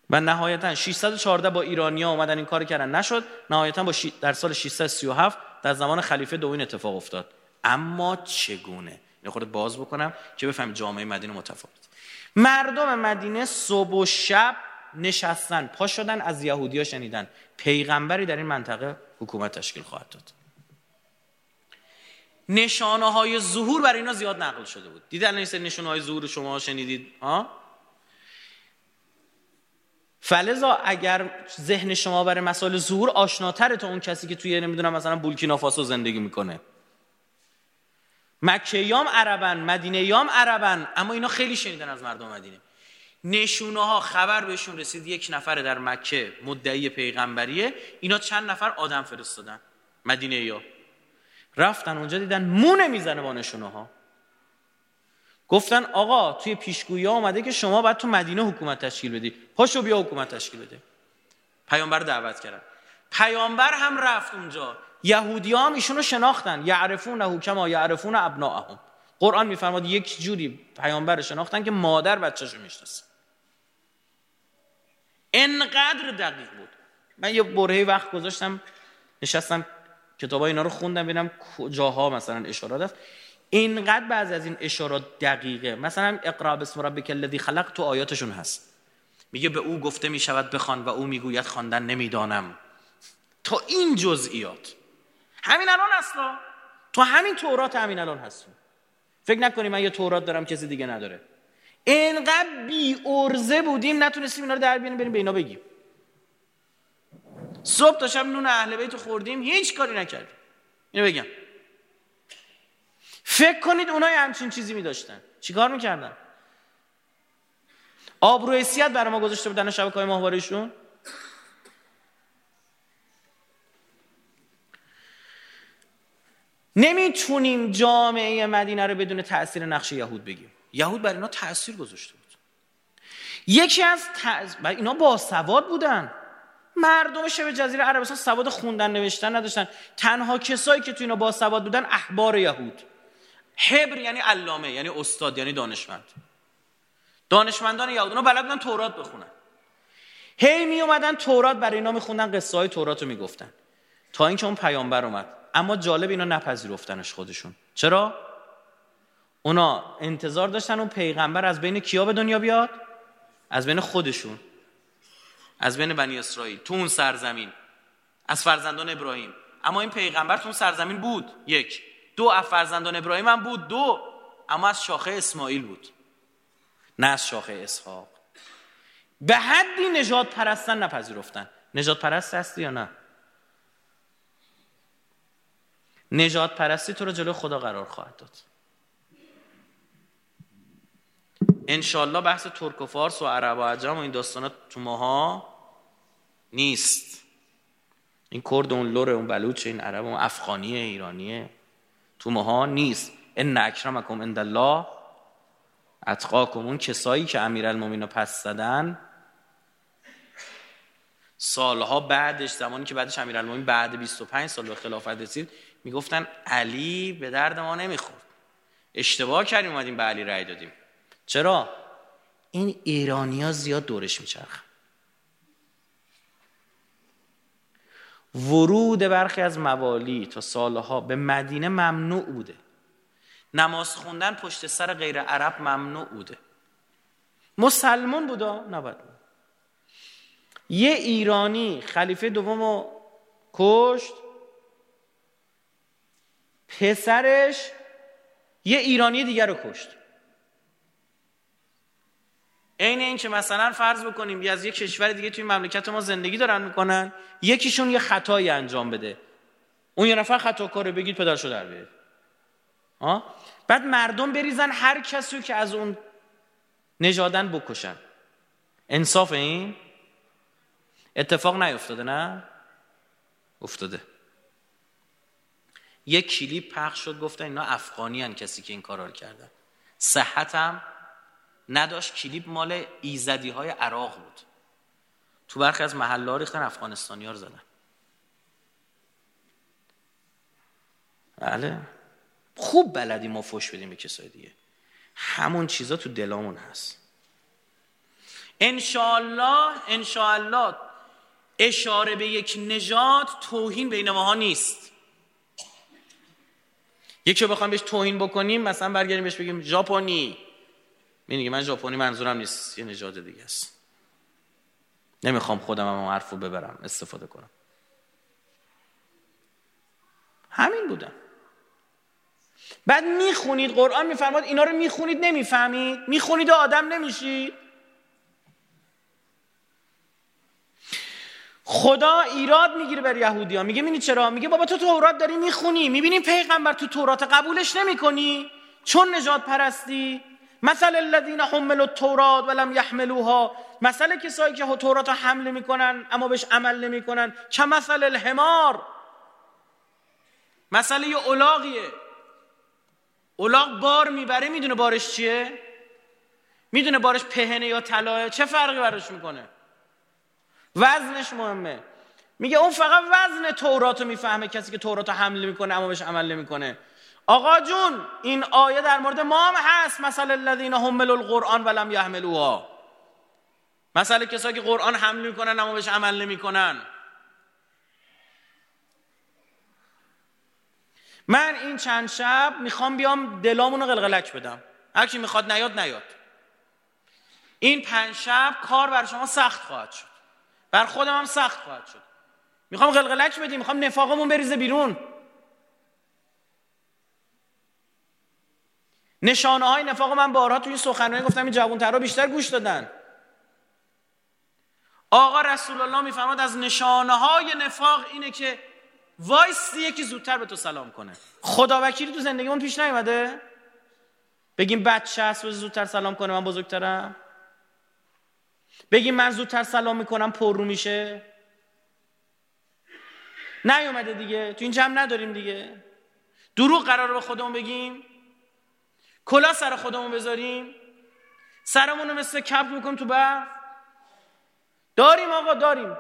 و نهایتا 614 با ایرانیا اومدن این کار کردن. نشد. نهایتا با در سال 637 در زمان خلیفه دوین اتفاق افتاد. اما چگونه؟ یه خورده باز بکنم که بفهم جامعه مدینه متفاوت. مردم مدینه صبح و شب نشستن پا شدن از یهودیا شنیدن. پیغمبری در این منطقه حکومت تشکیل خواهد داد. نشانه های ظهور برای اینا زیاد نقل شده بود. دیدن این نشانه های ظهور شما شنیدید؟ ها فلزا اگر ذهن شما برای مسائل ظهور آشناتره تا اون کسی که توی نمی‌دونم مثلا بولکینافاسو زندگی می‌کنه. مکیام عربن مدینه یام عربن اما اینا خیلی شنیدن از مردم مدینه. نشونه ها خبر بهشون رسید یک نفر در مکه مدعی پیغمبریه. اینا چند نفر؟ آدم فرستادن. مدینه یا رفتن اونجا دیدن مونه می‌زنه با نشونه ها گفتن آقا توی پیشگویی ها آمده که شما باید تو مدینه حکومت تشکیل بدی. پاشو بیا حکومت تشکیل بده. پیامبر دعوت کردن. پیامبر هم رفت اونجا. یهودی هم ایشونو شناختن. یعرفون کما یعرفون ابناءهم. قرآن میفرماد یک جوری پیامبر شناختن که مادر بچه‌شو می‌شناسه. انقدر دقیق بود. من یه برهه وقت گذاشتم نشستم کتاب اینا رو خوندم ببینم کجاها مثلا اشارات است اینقدر بعضی از این اشارات دقیقه. مثلا اقرا بسم ربک الذی خلق تو آیاتشون هست. میگه به او گفته می‌شود بخوان و او می‌گوید خواندن نمی‌دانم. تا این جزئیات. همین الان اصلا تو همین تورات همین الان هستیم فکر نکنی من یه تورات دارم کسی دیگه نداره. اینقدر بی ارزه بودیم نتونستیم اینا رو در بیاریم بریم به اینا بگیم. صبح تا شب نون اهل بیت خوردیم هیچ کاری نکردیم. اینو بگم. فکر کنید اونای همچین چیزی می داشتن چیکار می‌کردن؟ آبرو حیثیت برای ما گذاشته بودن شبکه های ماهوارهشون. نمی‌تونیم جامعه مدینه رو بدون تاثیر نقش یهود بگیم. یهود بر اینا تاثیر گذاشته بود. یکی از تأث... اینا با سواد بودن. مردم شبه جزیره عربستان سواد خوندن نوشتن نداشتن. تنها کسایی که تو اینا با سواد بودن احبار یهود. حبر یعنی علامه یعنی استاد یعنی دانشمند. دانشمندان یهود اونا بلد بودن تورات بخونن. هی می اومدن تورات برای اینا میخوندن قصه های تورات رو می‌گفتن. تا اینکه اون پیامبر اومد. اما جالب اینا نپذیرفتنش خودشون. چرا؟ اونا انتظار داشتن اون پیغمبر از بین کیا به دنیا بیاد؟ از بین خودشون. از بین بنی اسرائیل. تو اون سرزمین. از فرزندان ابراهیم. اما این پیغمبر تو اون سرزمین بود. یک. دو از فرزندان ابراهیم هم بود. دو. اما از شاخه اسماعیل بود. نه از شاخه اسحاق. به حدی نجات پرستن نپذیرفتن. نجات پرست هستی یا نه؟ نجات پرستی تو رو جلو خدا قرار خواهد داد. انشالله بحث ترک و فارس و عرب و عجم و این داستانات تو ماها نیست. این کرد اون لور اون بلوچ این عرب اون افغانیه ایرانیه تو ماها نیست. ان اکرمکم عند الله اتقاکم. اون کسایی که امیرالمومنین رو پس زدن سالها بعدش زمانی که بعدش امیرالمومنین بعد 25 سال به خلافت رسید می‌گفتن علی به درد ما نمی‌خورد. اشتباه کردیم اومدیم به علی رأی دادیم. چرا؟ این ایرانیا زیاد دورش میچرخن. ورود برخی از موالی تا سالها به مدینه ممنوع بوده. نماز خوندن پشت سر غیر عرب ممنوع بوده. مسلمون بوده نباید یه ایرانی خلیفه دوم رو کشت. پسرش یه ایرانی دیگر رو کشت. عین این که مثلا فرض بکنیم از یه کشور دیگه توی مملکت ما زندگی دارن می‌کنن یکیشون یه خطایی انجام بده. اون یه نفر خطا کاره بگید پدرشو در بیارید بعد مردم بریزن هر کسی که از اون نژادن بکشن. انصاف این؟ اتفاق نیفتاده نه؟ افتاده. یه کلیپ پخش شد گفتن اینا افغانی هن کسی که این کارا رو کردن. صحتم نداشت کلیپ مال ایزدی های عراق بود. تو برخی از محله ها ریختن افغانستانی ها رو زدن. بله. خوب بلدی ما فش بدیم به کسای دیگه. همون چیزا تو دلامون هست. انشاءالله انشاءالله اشاره به یک نژاد توهین بین ماها نیست. یکی رو بخوام بهش توهین بکنیم مثلا برگردیم بهش بگیم ژاپنی. میگه من ژاپنی منظورم نیست یه نژاد دیگه است. نمی‌خوام خودم هم حرف ببرم استفاده کنم. همین بودم بعد می‌خونید قرآن میفرماد اینا رو می‌خونید نمی‌فهمید. می‌خونید آدم نمیشید خدا ایراد می‌گیره بر یهودی ها میگه می‌بینی چرا؟ میگه بابا تو تورات داری می‌خونی. می‌بینی پیغمبر تو تورات قبولش نمی‌کنی. چون نجات پرستی. مثل الذین حملوا التورات ولم یحملوها. مثل کسایی که تورات حمل می‌کنن اما بهش عمل نمی‌کنن. چه مثل الحمار؟ مثل یه اولاغیه. اولاغ بار می‌بره می‌دونه بارش چیه؟ می‌دونه بارش پهنه یا طلاه چه فرقی براش می‌کنه؟ وزنش مهمه. میگه اون فقط وزن تورات رو می‌فهمه کسی که تورات حمل می‌کنه اما بهش عمل نمی‌کنه. آقا جون این آیه در مورد ما هم هست. مثل الذین حملوا القرآن ولم یحملوها. مثل کسایی که قرآن حمل می‌کنن اما بهش عمل نمی‌کنن. من این چند شب می‌خوام بیام دلامون رو قلقلک بدم. هر کی می‌خواد نیاد نیاد. این پنج شب کار بر شما سخت خواهد شد. بر خودم هم سخت خواهد شد. می‌خوام قلقلک بدیم. می‌خوام نفاقمون بریزه بیرون. نشانه های نفاق من بارها تو این سخنرانی گفتم این جوان ترا بیشتر گوش دادن. آقا رسول الله میفرماد از نشانه های نفاق اینه که وایستی یکی زودتر به تو سلام کنه. خدا وکیلی تو زندگیمون پیش نیومده؟ بگیم بچه هست زودتر سلام کنه من بزرگترم. بگیم من زودتر سلام می‌کنم پر رو میشه. نیومده دیگه تو این جمع نداریم دیگه. دروغ قرار به خودمون بگیم. کلا سر خودمون بذاریم. سرمون رو مثل کپ می‌کنیم تو برف. داریم آقا داریم.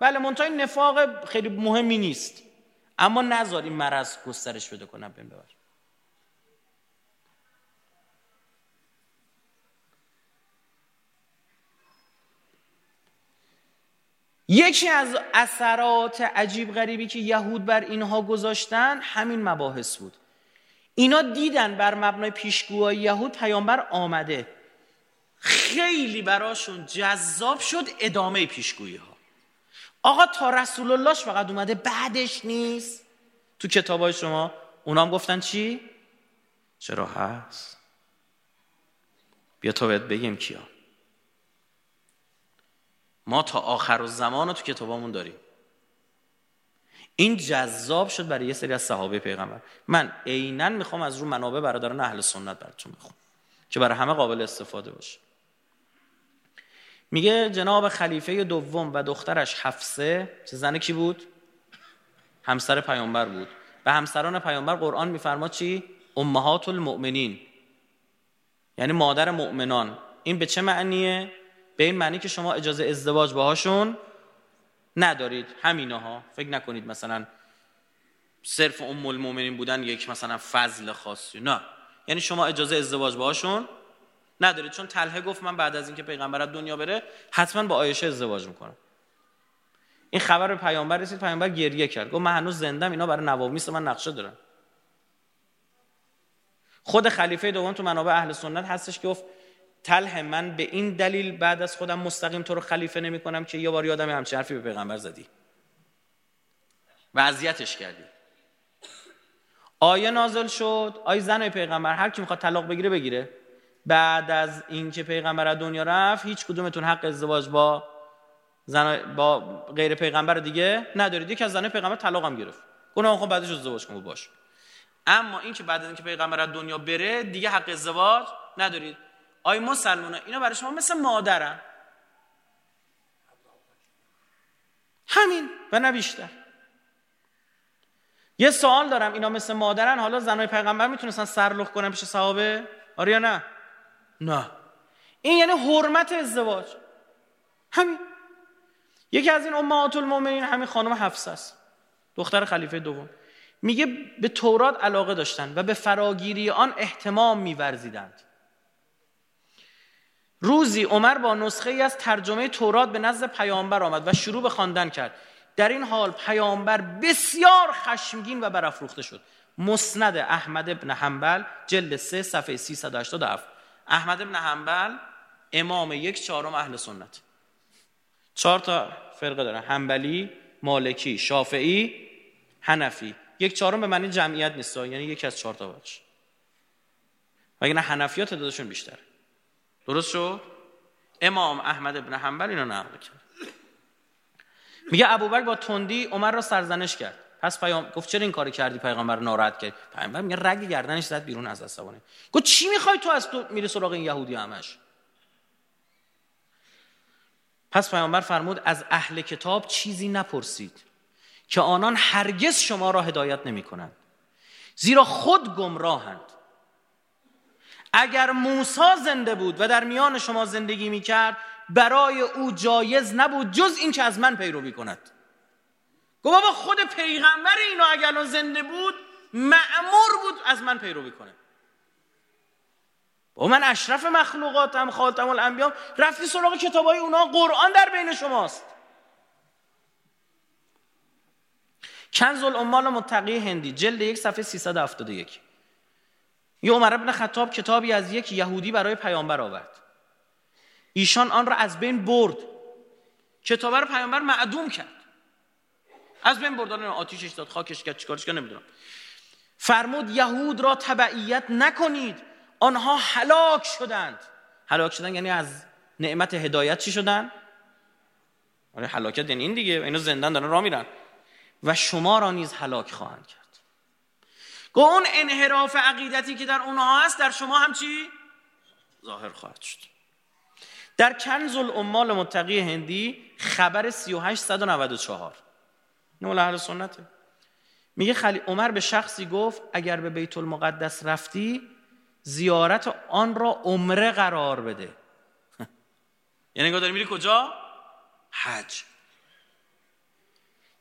بله منتهای نفاق خیلی مهمی نیست. اما نذاریم مرض گسترش بده کنم بین ببر یکی از اثرات عجیب غریبی که یهود بر اینها گذاشتن همین مباحث بود. اینا دیدن بر مبنای پیشگوهای یهود پیامبر آمده. خیلی براشون جذاب شد ادامه پیشگویی ها آقا تا رسول اللهش فقط اومده بعدش نیست. تو کتابای شما اونام گفتن چی؟ چرا هست؟ بیا تا بهت بگیم کیا. ما تا آخر زمان رو تو کتابامون داریم. این جذاب شد برای یه سری از صحابه پیغمبر. من عینا می‌خوام از رو منابع برادران اهل سنت براتون بخونم که برای همه قابل استفاده باشه. میگه جناب خلیفه دوم و دخترش حفصه چه زنه کی بود؟ همسر پیامبر بود. به همسران پیامبر قرآن میفرما چی؟ امهات المؤمنین یعنی مادر مؤمنان. این به چه معنیه؟ به این معنی که شما اجازه ازدواج باهاشون ندارید. همینها فکر نکنید مثلا صرف ام المؤمنین بودن یک مثلا فضل خاصی. نه. یعنی شما اجازه ازدواج باهاشون ندارید. چون تله گفت من بعد از اینکه پیغمبر دنیا بره حتما با عایشه ازدواج می‌کنم. این خبر به پیامبر رسید. پیامبر گریه کرد. گفت من هنوز زندم اینا برای نوامیس من نقشه دارن خود خلیفه دوم تو منابع اهل سنت هستش که گفت تله من به این دلیل بعد از خودم مستقیم تو رو خلیفه نمی کنم که یه بار یادم همچین حرفی به پیغمبر زدی. و اذیتش کردی. آیه نازل شد آیه زن پیغمبر هر کی می‌خواد طلاق بگیره بگیره. بعد از اینکه پیغمبر از دنیا رفت هیچ کدومتون حق ازدواج با زن با غیر پیغمبر دیگه ندارید. یکی از زن پیغمبر طلاق هم گرفت. گناه خب بعدش ازدواج کنه باش. اما اینکه بعد از اینکه پیغمبر از دنیا بره دیگه حق ازدواج ندارید. آی مسلمان اینا برای شما مثل مادرن. همین و نه بیشتر. یه سوال دارم اینا مثل مادرن حالا زنای پیغمبر می‌تونستن سرلخ کنن پیش صحابه؟ آره یا نه؟ نه. این یعنی حرمت ازدواج. همین. یکی از این امهات المؤمنین همین خانم حفصه است. دختر خلیفه دوم. میگه به تورات علاقه داشتن و به فراگیری آن احتمام میورزیدند. روزی عمر با نسخه ای از ترجمه تورات به نزد پیامبر آمد و شروع به خواندن کرد. در این حال پیامبر بسیار خشمگین و برافروخته شد. مسند احمد ابن حنبل جلد 3 صفحه 387 احمد ابن حنبل امام یک چهارم اهل سنت. چهار تا فرقه داره. حنبلی مالکی شافعی حنفی. یک چهارم به معنی جمعیت نیست یعنی یکی از چهار تا باش. وگرنه حنفیات تعدادشون بیشتره. درست شد؟ امام احمد ابن حنبل اینو نقل کرد. میگه ابوبکر با تندی عمر را سرزنش کرد. پس پیام گفت چرا این کاری کردی پیغمبر ناراحت کرد؟ پیامبر میگه رگ گردنش زد بیرون از عصبانه گفت چی می‌خوای تو از تو میره سراغ این یهودی همش؟ پس پیامبر فرمود از اهل کتاب چیزی نپرسید که آنان هرگز شما را هدایت نمی کنند زیرا خود گمراهند. اگر موسا زنده بود و در میان شما زندگی می کرد برای او جایز نبود جز این که از من پیروی کند. گفت بابا خود پیغمبر اینو اگر زنده بود معمور بود از من پیروی کنه. با من اشرف مخلوقاتم خاتم الانبیام رفتی سراغ کتابای اونا قرآن در بین شماست. کنز الامال متقی هندی جلد یک صفحه 371 یه عمر ابن خطاب کتابی از یک یهودی برای پیامبر آورد. ایشان آن را از بین برد. کتاب رو پیامبر معدوم کرد. از بین برد. آتیشش داد خاکش کرد چیکارش کرد نمی‌دونم. فرمود یهود را تبعیت نکنید. آنها هلاک شدند. هلاک شدن یعنی از نعمت هدایت چی شدن؟ آره هلاکت یعنی این دیگه. اینا زندان دارن راه میرن. و شما را نیز هلاک خواهند کرد. گو اون انحراف عقیدتی که در اونها هست در شما هم چی؟ ظاهر خواهد شد. در کنز الامال متقی هندی خبر 3894 نول اهل سنته. میگه خلی عمر به شخصی گفت اگر به بیت المقدس رفتی زیارت آن را عمره قرار بده. <laughs> یعنی نگاه داری میری کجا؟ حج.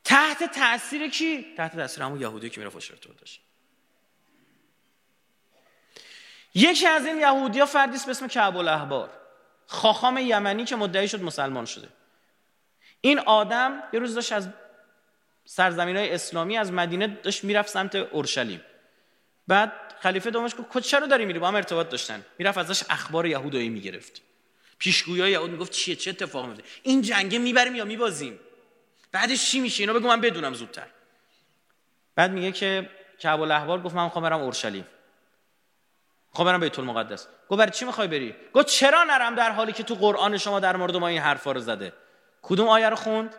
تحت تاثیر کی؟ تحت تاثیر همون یهودی که می‌رفت شرط داشت. یکی از این یهودی ها فردی به اسم کعب الاحبار خاخام یمنی که مدعی شد مسلمان شده. این آدم یه روز داشت از سرزمین های اسلامی از مدینه داشت می‌رفت سمت اورشلیم. بعد خلیفه دومش گفت چرا داری میری؟ با هم ارتباط داشتن. می‌رفت ازش اخبار یهودایی می‌گرفت. پیشگویای یهود می‌گفت چیه؟ چه اتفاقی میفته این جنگه می‌بریم یا میبازیم؟ بعدش چی میشه؟ اینا بگو من بدونم زودتر. بعد میگه که کعب الاحبار گفت من می‌خوام برم اورشلیم. خب برم بیت المقدس. گفت برای چی می‌خوای بری؟ گفت چرا نرم در حالی که تو قرآن شما در مورد ما این حرفا رو زده؟ کدوم آیه رو خوند؟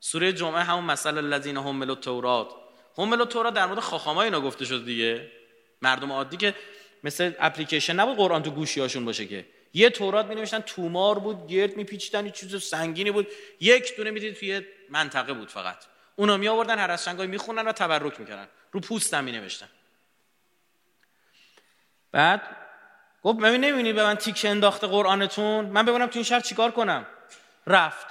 سوره جمعه همون مثل الذین هم التورات. هم التورات در مورد خاخامای اینا گفته شد دیگه. مردم عادی که مثل اپلیکیشن نبود قرآن تو گوشیاشون باشه که. یه تورات می نوشتن تومار بود گرد میپیچیدن یه چیز سنگینی بود. یک دونه می‌دید توی منطقه بود فقط. اونا می آوردن هر از می‌خونن و تبرک می‌کردن. رو پوستم می نوشتن بعد گفت ببین نمی‌بینی به من تیک انداخته قرآنتون؟ من ببینم تو این شهر چیکار کنم. رفت.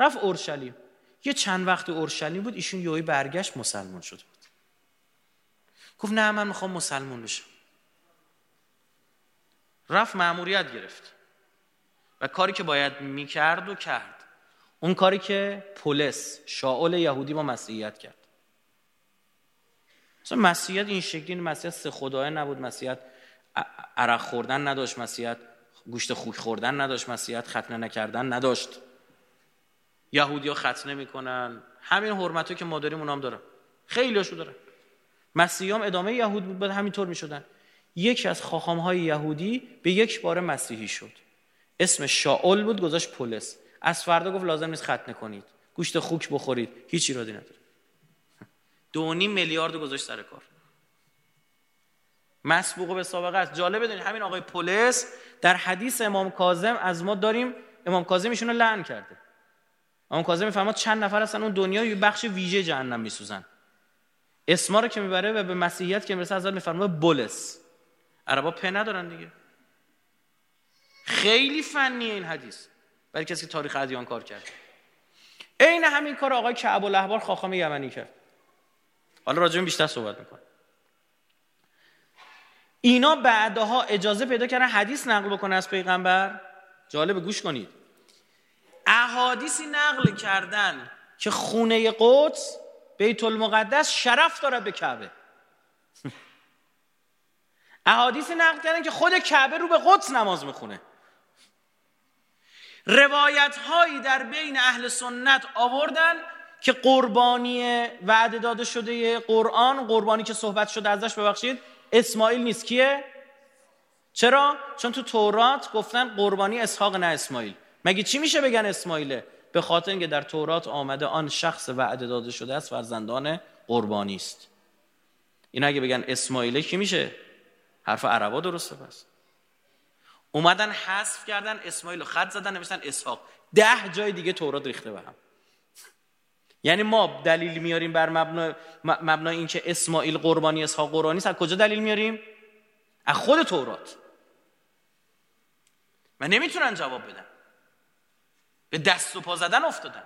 رفت اورشلیم. یه چند وقت اورشلیم بود ایشون یهویی برگشت مسلمان شده بود گفت نه من می‌خوام مسلمان بشم. رفت مأموریت گرفت و کاری که باید می‌کرد و کرد. اون کاری که پولس شاول یهودی با مسیحیت کرد. مثلا مسیحیت این شکلی مسیحیت سه خدایه نبود مسیحیت عرق خوردن نداشت مسیحیت گوشت خوک خوردن نداشت مسیحیت ختنه نکردن نداشت. یهودی ها ختنه می‌کنن. همین حرمت که ما داریم اونام دارن. خیلی هاشو دارن. مسیحیام ادامه یهود بود بعد همینطور می‌شدن. یکی از خاخام های یهودی به یک بار مسیحی شد. اسم شاول بود گذاشت پولس. از فردا گفت لازم نیست ختنه کنید. گوشت خوک بخورید. هیچ ایرادی نداره. دو میلیارد گذاشت سر کار. مسبوق به سابقه است. جالب بدونید همین آقای پولس در حدیث امام کاظم از ما داریم امام کاظم ایشون رو لعن کرده. امام کاظم میفرماد چند نفر هستن اون دنیا یه بخش ویژه جهنم میسوزن. اسما رو که می‌بره و به مسیحیت که می‌رسه از میفرماد بولس. عربا په ندارن دیگه. خیلی فنیه این حدیث. برای کسی که تاریخ ادیان کار کرد. عین همین کار آقای کعب الاحبار خاخام یمنی کرد. حالا راجع بیشتر صحبت می‌کنه اینا بعدها اجازه پیدا کردن حدیث نقل بکنه از پیغمبر؟ جالب گوش کنید. احادیثی نقل کردن که خونه قدس بیت المقدس شرف دارد به کعبه. <laughs> احادیثی نقل کردن که خود کعبه رو به قدس نماز می‌خونه. روایت هایی در بین اهل سنت آوردن که قربانی وعده داده شده قرآن قربانی که صحبت شده ازش ببخشید اسماعیل نیست. کیه؟ چرا؟ چون تو تورات گفتن قربانی اسحاق نه اسماعیل. مگه چی میشه بگن اسماعیله؟ به خاطر اینکه در تورات آمده آن شخص وعده داده شده است فرزندان قربانی است. این اگه بگن اسماعیله کی میشه؟ حرف عربا درسته پس. اومدن حذف کردن اسماعیل رو خط زدن نوشتن اسحاق. ده جای دیگه تورات ریخته به هم. یعنی ما دلیل میاریم بر مبنا مبنا اینکه اسماعیل قربانی اسحاق قربانی از کجا دلیل میاریم؟ از خود تورات. و نمی‌تونن جواب بدن. به دست و پا زدن افتادن.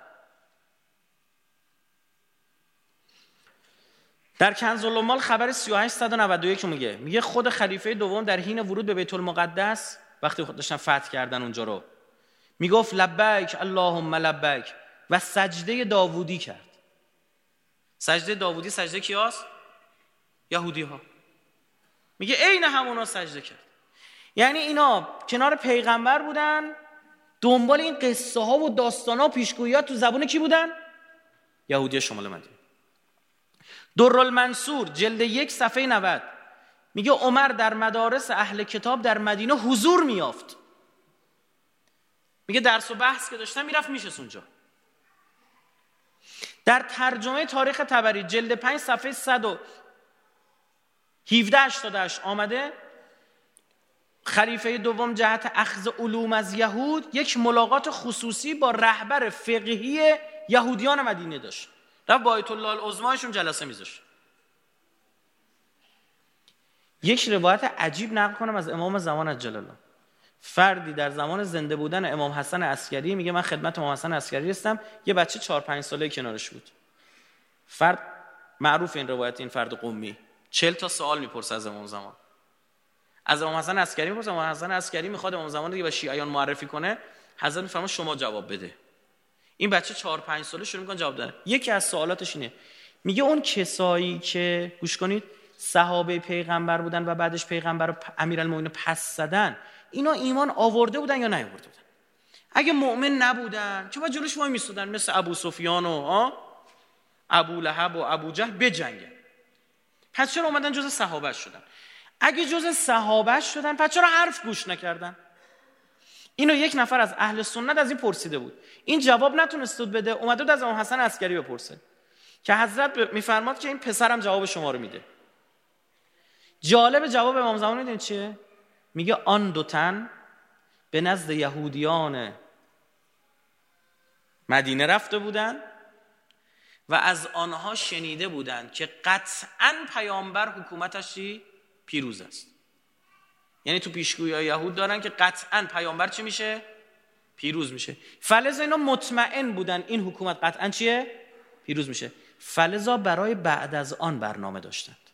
در کنز المال خبر 3891 میگه. میگه خود خلیفه دوم در حین ورود به بیت المقدس وقتی خود داشتن فتح کردن اونجا رو می‌گفت لبک اللهم لبک و سجده داوودی کرد. سجده داوودی سجده کیاست یهودی ها. میگه عین همونا سجده کرد. یعنی اینا کنار پیغمبر بودن دنبال این قصه ها و داستان ها و پیشگوییات تو زبون کی بودن؟ یهودی شمال مدینه در المنصور جلد یک صفحه 90 میگه عمر در مدارس اهل کتاب در مدینه حضور میافت. میگه درس و بحث که داشتن می‌رفت میشست اونجا. در ترجمه تاریخ تبری جلد 5 صفحه 117 88 آمده؟ خلیفه دوم جهت اخذ علوم از یهود یک ملاقات خصوصی با رهبر فقهی یهودیان مدینه داشت. رفت با آیت الله العظمایشون جلسه میذاشت. یک روایت عجیب نقل کنم از امام زمان از جلاله فردی در زمان زنده بودن امام حسن عسکری میگه من خدمت امام حسن عسکری هستم. یه بچه 4 5 ساله کنارش بود. فرد معروف این روایت این فرد قومی. 40 تا سوال می‌پرسه از امام زمان. از امام حسن عسکری می‌پرسه. امام حسن عسکری می‌خواد امام زمان رو به شیعیان معرفی کنه. حضرت میفرما شما جواب بده. این بچه 4 5 ساله شروع می‌کنه جواب دادن. یکی از سوالاتش اینه. میگه اون کسایی که گوش کنید صحابه پیغمبر بودن و بعدش پیغمبر امیرالمومنین پس زدن اینا ایمان آورده بودن یا نیاورده بودن؟ اگه مؤمن نبودن چه با جلوش وای میستودن مثل ابو سفیان و ابو لهب و ابو جهل بجنگن. پس چرا اومدن جز صحابه شدن؟ اگه جز صحابه شدن پس چرا حرف گوش نکردن؟ اینو یک نفر از اهل سنت از این پرسیده بود. این جواب نتونست بده اومده بود از امام حسن عسکری بپرسه. که حضرت میفرماد که این پسرم جواب شما رو میده. جالب جواب امام زمان می‌دونید چیه؟ میگه آن دو تن به نزد یهودیان مدینه رفته بودند و از آنها شنیده بودند که قطعا پیامبر حکومتش پیروز است. یعنی تو پیشگویی یهود دارن که قطعا پیامبر چی میشه؟ پیروز میشه. فلزا اینا مطمئن بودن این حکومت قطعا چیه؟ پیروز میشه. فلزا برای بعد از آن برنامه داشتند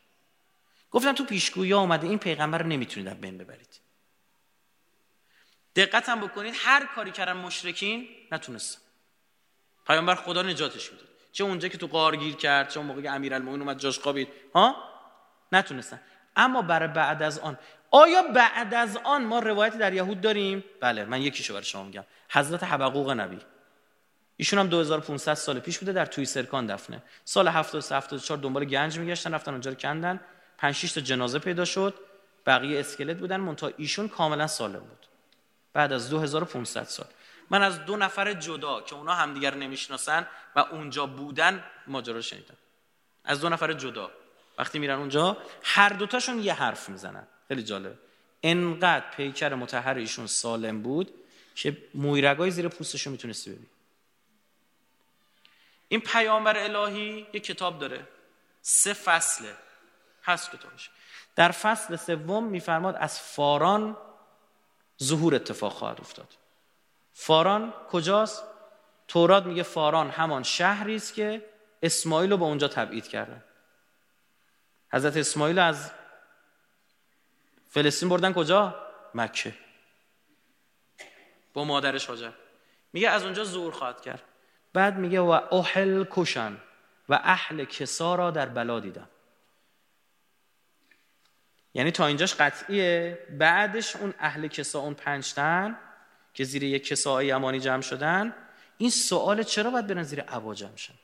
گفتن تو پیشگویی اومده این پیغمبر رو نمی‌تونید از بین ببرید. دقت بکنید هر کاری کردن مشرکین نتونستن پیامبر خدا نجاتش میده چه اونجا که تو قارگیر کرد چه اون موقع که امیرالمومنین اومد جاش خوابید. ها؟ نتونستن اما برای بعد از آن آیا بعد از آن ما روایتی در یهود داریم؟ بله من یکیشو برای شما میگم. حضرت حبقوق نبی. ایشون هم 2500 سال پیش بوده در توی سرکان دفنه. سال 73 74 دنبال گنج میگشتن رفتن اونجا رو کندن. 5 6 تا جنازه پیدا شد. بقیه اسکلت بودن منتها ایشون کاملا سالم بود. بعد از 2500 سال. من از دو نفر جدا که اونا همدیگر نمی‌شناسن و اونجا بودن ماجرا شنیدم. از دو نفر جدا. وقتی میرن اونجا هر دوتاشون یه حرف می‌زنن. خیلی جالب. انقدر پیکر متحر ایشون سالم بود که مویرگای زیر پوستشو می‌تونستی ببین. این پیامبر الهی یه کتاب داره. سه فصله. هست کتابش در فصل سوم میفرماد از فاران ظهور اتفاق خواهد افتاد. فاران کجاست؟ تورات میگه فاران همان شهری است که اسماعیل رو به اونجا تبعید کرده. حضرت اسماعیل از فلسطین بردن کجا؟ مکه. با مادرش هاجر میگه از اونجا ظهور خواهد کرد. بعد میگه و احل کشن و اهل کسا را در بلا دیدم. یعنی تا اینجاش قطعیه. بعدش اون اهل کسا اون پنجتن که زیر یک کسای امانی جمع شدن این سوال چرا باید برن زیر عبا جمع شن؟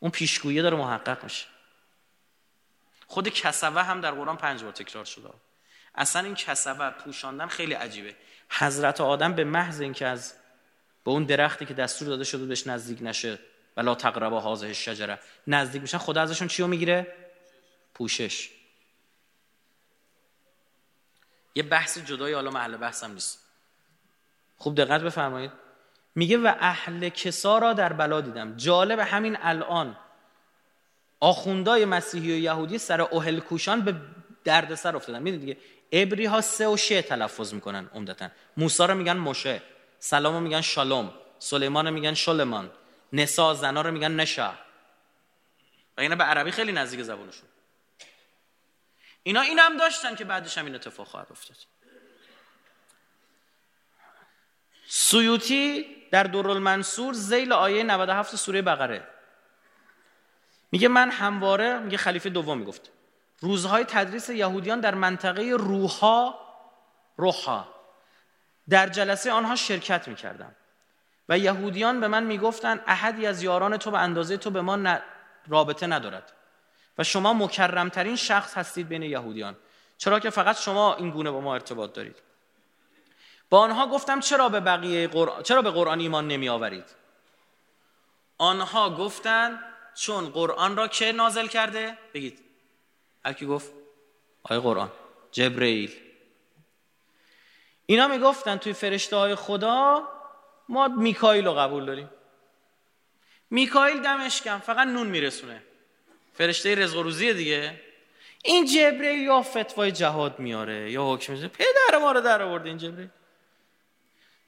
اون پیشگویی داره محقق میشه. خود کسوه هم در قرآن پنج بار تکرار شده. اصلا این کسوه پوشاندن خیلی عجیبه. حضرت آدم به محض اینکه از به اون درختی که دستور داده شده بهش نزدیک نشه ولا تقربا هازه شجره نزدیک میشن خدا ازشون چیو می‌گیره؟ پوشش. یه بحث جدای حالا محل بحثم نیست. خوب دقت بفرمایید. میگه و اهل کسا را در بلا دیدم. جالب همین الان آخوندای مسیحی و یهودی سر اوهل کوشان به دردسر افتادن. می‌دونید دیگه؟ ابری ها سه و شه تلفظ می‌کنن عمدتا. موسی رو میگن مشه سلام رو میگن شالوم سلیمان رو میگن شلمان نسا زنا رو میگن نشا. و اینا به عربی خیلی نزدیک زبانشون. اینا این هم داشتن که بعدش هم این اتفاق خواهد افتاد. سیوتی در دورالمنصور زیل آیه 97 سوره بقره. میگه من همواره میگه خلیفه دوم می‌گفت روزهای تدریس یهودیان در منطقه روحا روحا. در جلسه آنها شرکت می‌کردم و یهودیان به من می‌گفتند احدی از یاران تو به اندازه تو به ما رابطه ندارد. و شما مکرمترین شخص هستید بین یهودیان. چرا که فقط شما این گونه با ما ارتباط دارید. با آنها گفتم چرا به بقیه قرآن چرا به قرآن ایمان نمی آورید آنها گفتند چون قرآن را که نازل کرده بگید. هر کی گفت؟ آیه قرآن. جبرئیل اینا می‌گفتن توی فرشته های خدا ما میکائیل رو قبول داریم. میکائیل دمش کم فقط نون میرسونه. فرشته رزق و روزی دیگه. این جبرئیل یا فتوای جهاد میاره یا حکم می‌زنه. پدر ما رو در آورده این جبرئیل.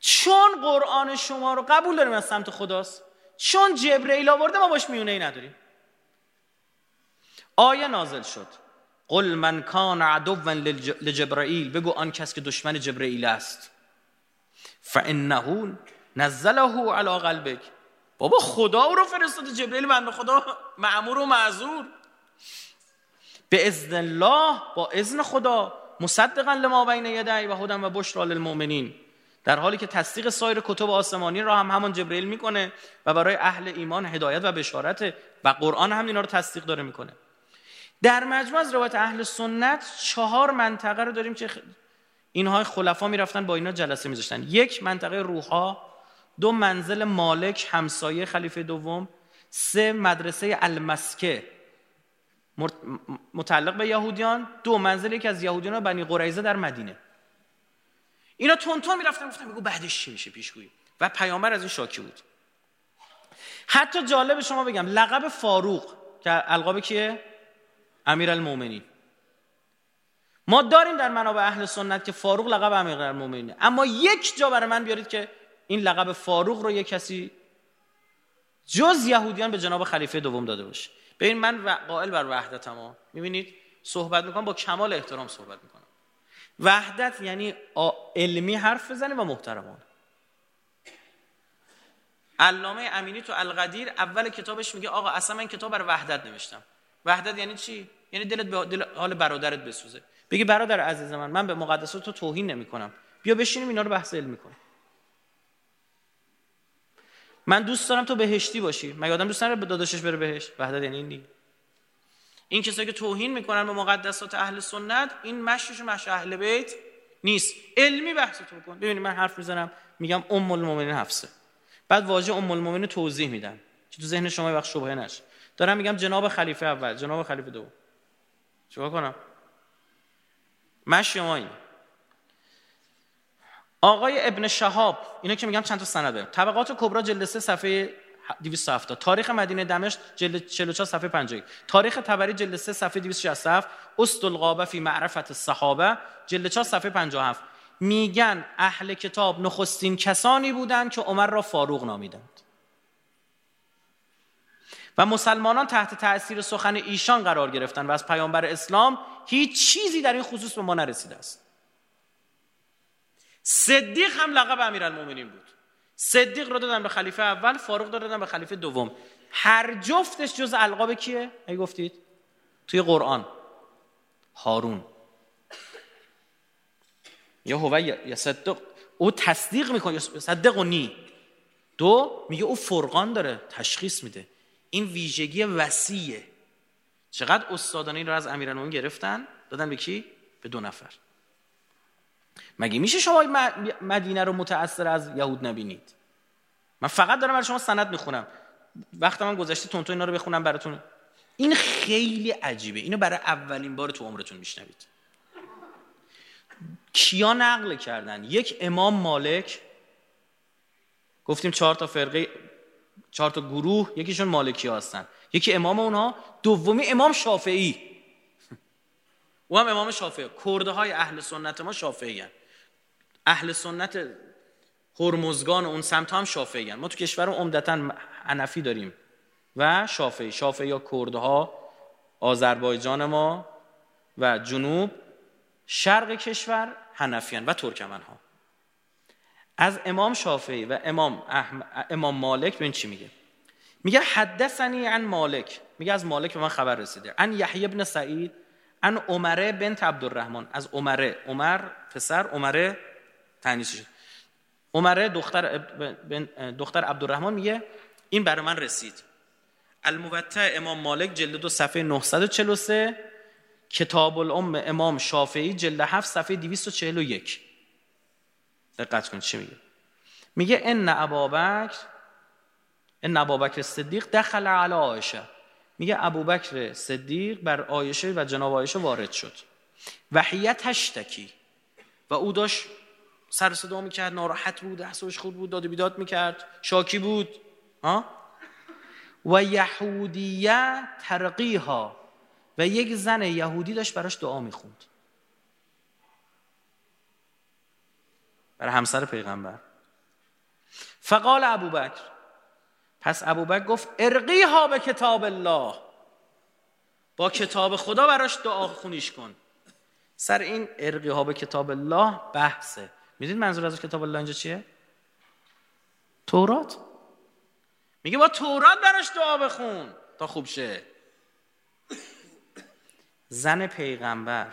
چون قرآن شما رو قبول داریم از سمت خداست چون جبرئیل آورده ما باش میونه ای نداریم. آیه نازل شد. قل من کان عدوا لجبرائیل بگو آن کس که دشمن جبرئیل است. فانه نزله علی قلبک. بابا خدا او رو فرستاد جبرئیل بنده خدا. معمور و معذور. به اذن الله با اذن خدا مصدقا لما بین یدی و هدن و بشرا للمؤمنین. در حالی که تصدیق سایر کتب آسمانی را هم همون جبرئیل می‌کنه و برای اهل ایمان هدایت و بشارت و قرآن هم اینا رو تصدیق داره می‌کنه. در مجموع از روایت اهل سنت چهار منطقه رو داریم که اینها خلفا می‌رفتن با اینا جلسه میذاشتن. یک منطقه روحا دو منزل مالک همسایه خلیفه دوم سه مدرسه المسکه. متعلق به یهودیان دو منزل یکی از یهودیان بنی قریزه در مدینه. اینا تون می‌رفتن گفتن میگو بعدش چی میشه پیشگویی و پیامبر از این شاکی بود. حتی جالب شما بگم لقب فاروق که القاب کیه؟ امیر المومنین ما داریم در منابع اهل سنت که فاروق لقب امیر المومنینه اما یک جا برای من بیارید که این لقب فاروق رو یک کسی جز یهودیان به جناب خلیفه دوم داده باشه. ببین من قائل بر وحدتم می‌بینید صحبت می‌کنم با کمال احترام صحبت می‌کنم. وحدت یعنی علمی حرف بزنه و محترمانه. علامه امینی تو القدیر اول کتابش میگه آقا اصلا من کتاب برای وحدت نوشتم. وحدت یعنی چی؟ یعنی دلت به دل حال برادرت بسوزه. بگی برادر عزیز من من به مقدسات تو توهین نمی‌کنم. بیا بشینیم اینا رو بحث علمی کنیم. من دوست دارم تو بهشتی باشی. مگه آدم دوست داره به داداشش بره بهشت وحدت یعنی این این کسایی که توهین می‌کنن به مقدسات اهل سنت این مشیش مش اهل بیت نیست. علمی بحث تو کن. ببینید من حرف می‌زنم میگم ام المؤمنین حفصه بعد واژه ام المؤمنین توضیح میدم که تو ذهن شما وقت شبهه نشه. دارم میگم جناب خلیفه اول جناب خلیفه دوم. چیکار کنم؟ مشی ما این. آقای ابن شهاب اینا که میگم چند تا سند داره طبقات کبرا جلد 3 صفحه 270 تاریخ مدینه دمشق جلد 44 صفحه 51 تاریخ تبری جلد 3 صفحه 267 است الغابه فی معرفت الصحابه جلد 4 صفحه 57 میگن اهل کتاب نخستین کسانی بودند که عمر را فاروق نامیدند. و مسلمانان تحت تأثیر سخن ایشان قرار گرفتن و از پیامبر اسلام هیچ چیزی در این خصوص به ما نرسیده است. صدیق هم لقب امیرالمومنین بود. صدیق رو دادن به خلیفه اول فاروق رو دادن به خلیفه دوم. هر جفتش جز القاب کیه؟ ای گفتید. توی قرآن. هارون. یا هو یا صدق او تصدیق می‌کنه. صدق و نی. دو میگه او فرقان داره. تشخیص میده. این ویژگی وسیعه. چقدر استادان این رو از امیرالمومنین گرفتن؟ دادن به کی؟ به دو نفر. مگه میشه شما مدینه رو متأثر از یهود نبینید؟ من فقط دارم برای شما سند می‌خونم. وقت من گذشته تونتون اینا رو بخونم براتون. این خیلی عجیبه. اینو برای اولین بار تو عمرتون میشنوید. کیا نقل کردن؟ یک امام مالک گفتیم چهار تا فرقه چهار تا گروه یکیشون مالکی هستن. یکی امام اونها دومی امام شافعی. او هم امام شافعی. کرده های اهل سنت ما شافعی هن. اهل سنت هرمزگان اون سمت هم شافعی هن. ما تو کشور عمدتا حنفی داریم. و شافعی. شافعی یا کرده ها آذربایجان ما و جنوب شرق کشور حنفیان و ترکمن ها از امام شافعی و امام, امام مالک ببین چی میگه. میگه حدثنی عن مالک. میگه از مالک به من خبر رسیده. عن یحیی ابن سعید عن عمره بنت عبدالرحمن. از عمره. عمر پسر عمره تنیس شد. عمره دختر دختر عبدالرحمن میگه این برای من رسید. الموتع امام مالک جلد دو صفحه 943 کتاب الام امام شافعی جلد 7 صفحه 241 دقت کنید چی میگه. میگه ان ابابکر ان ابابکر صدیق دخل علی عایشه. میگه ابوبکر صدیق بر عایشه و جناب عایشه وارد شد. و هی تشتکی و او داشت سر صدا می‌کرد ناراحت بود احساسش خود بود داد و بیداد می‌کرد. شاکی بود. ها؟ و یهودیه ترقیها. و یک زن یهودی داشت براش دعا می‌خوند. برای همسر پیغمبر. فقال ابوبکر پس ابوبکر گفت ارقی ها به کتاب الله. با کتاب خدا براش دعا خونیش کن. سر این ارقی ها به کتاب الله بحثه. می‌دونید منظور از کتاب الله اینجا چیه؟ تورات. میگه با تورات براش دعا بخون تا خوب شه. زن پیغمبر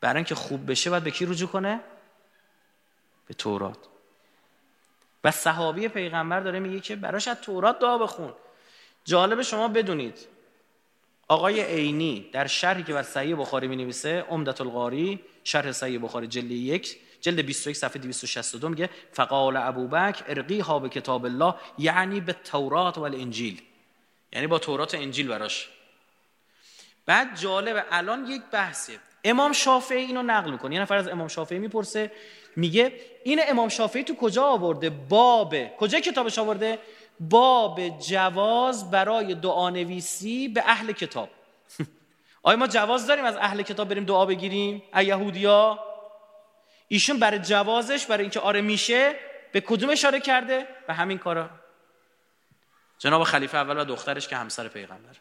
برای اینکه خوب بشه باید به کی رجوع کنه؟ به تورات. و صحابی پیغمبر داره میگه که براش از تورات دعا بخون. جالب شما بدونید آقای عینی در شرحی که بر صحیح بخاری می نویسه عمدت القاری شرح صحیح بخاری جلد یک جلد 21 صفحه 262 میگه فقال ابوبکر ارقی ها به کتاب الله یعنی به تورات و الانجیل یعنی با تورات انجیل براش. بعد جالب الان یک بحثه. امام شافعی اینو نقل می‌کنه. یه نفر از امام شافعی می‌پرسه میگه این امام شافعی تو کجا آورده؟ باب کجا کتابش آورده؟ باب جواز برای دعا نویسی به اهل کتاب. <laughs> آیا ما جواز داریم از اهل کتاب بریم دعا بگیریم؟ ای یهودیا ایشون برای جوازش برای اینکه آره میشه به کدوم اشاره کرده؟ به همین کارا. جناب خلیفه اول و دخترش که همسر پیغمبر.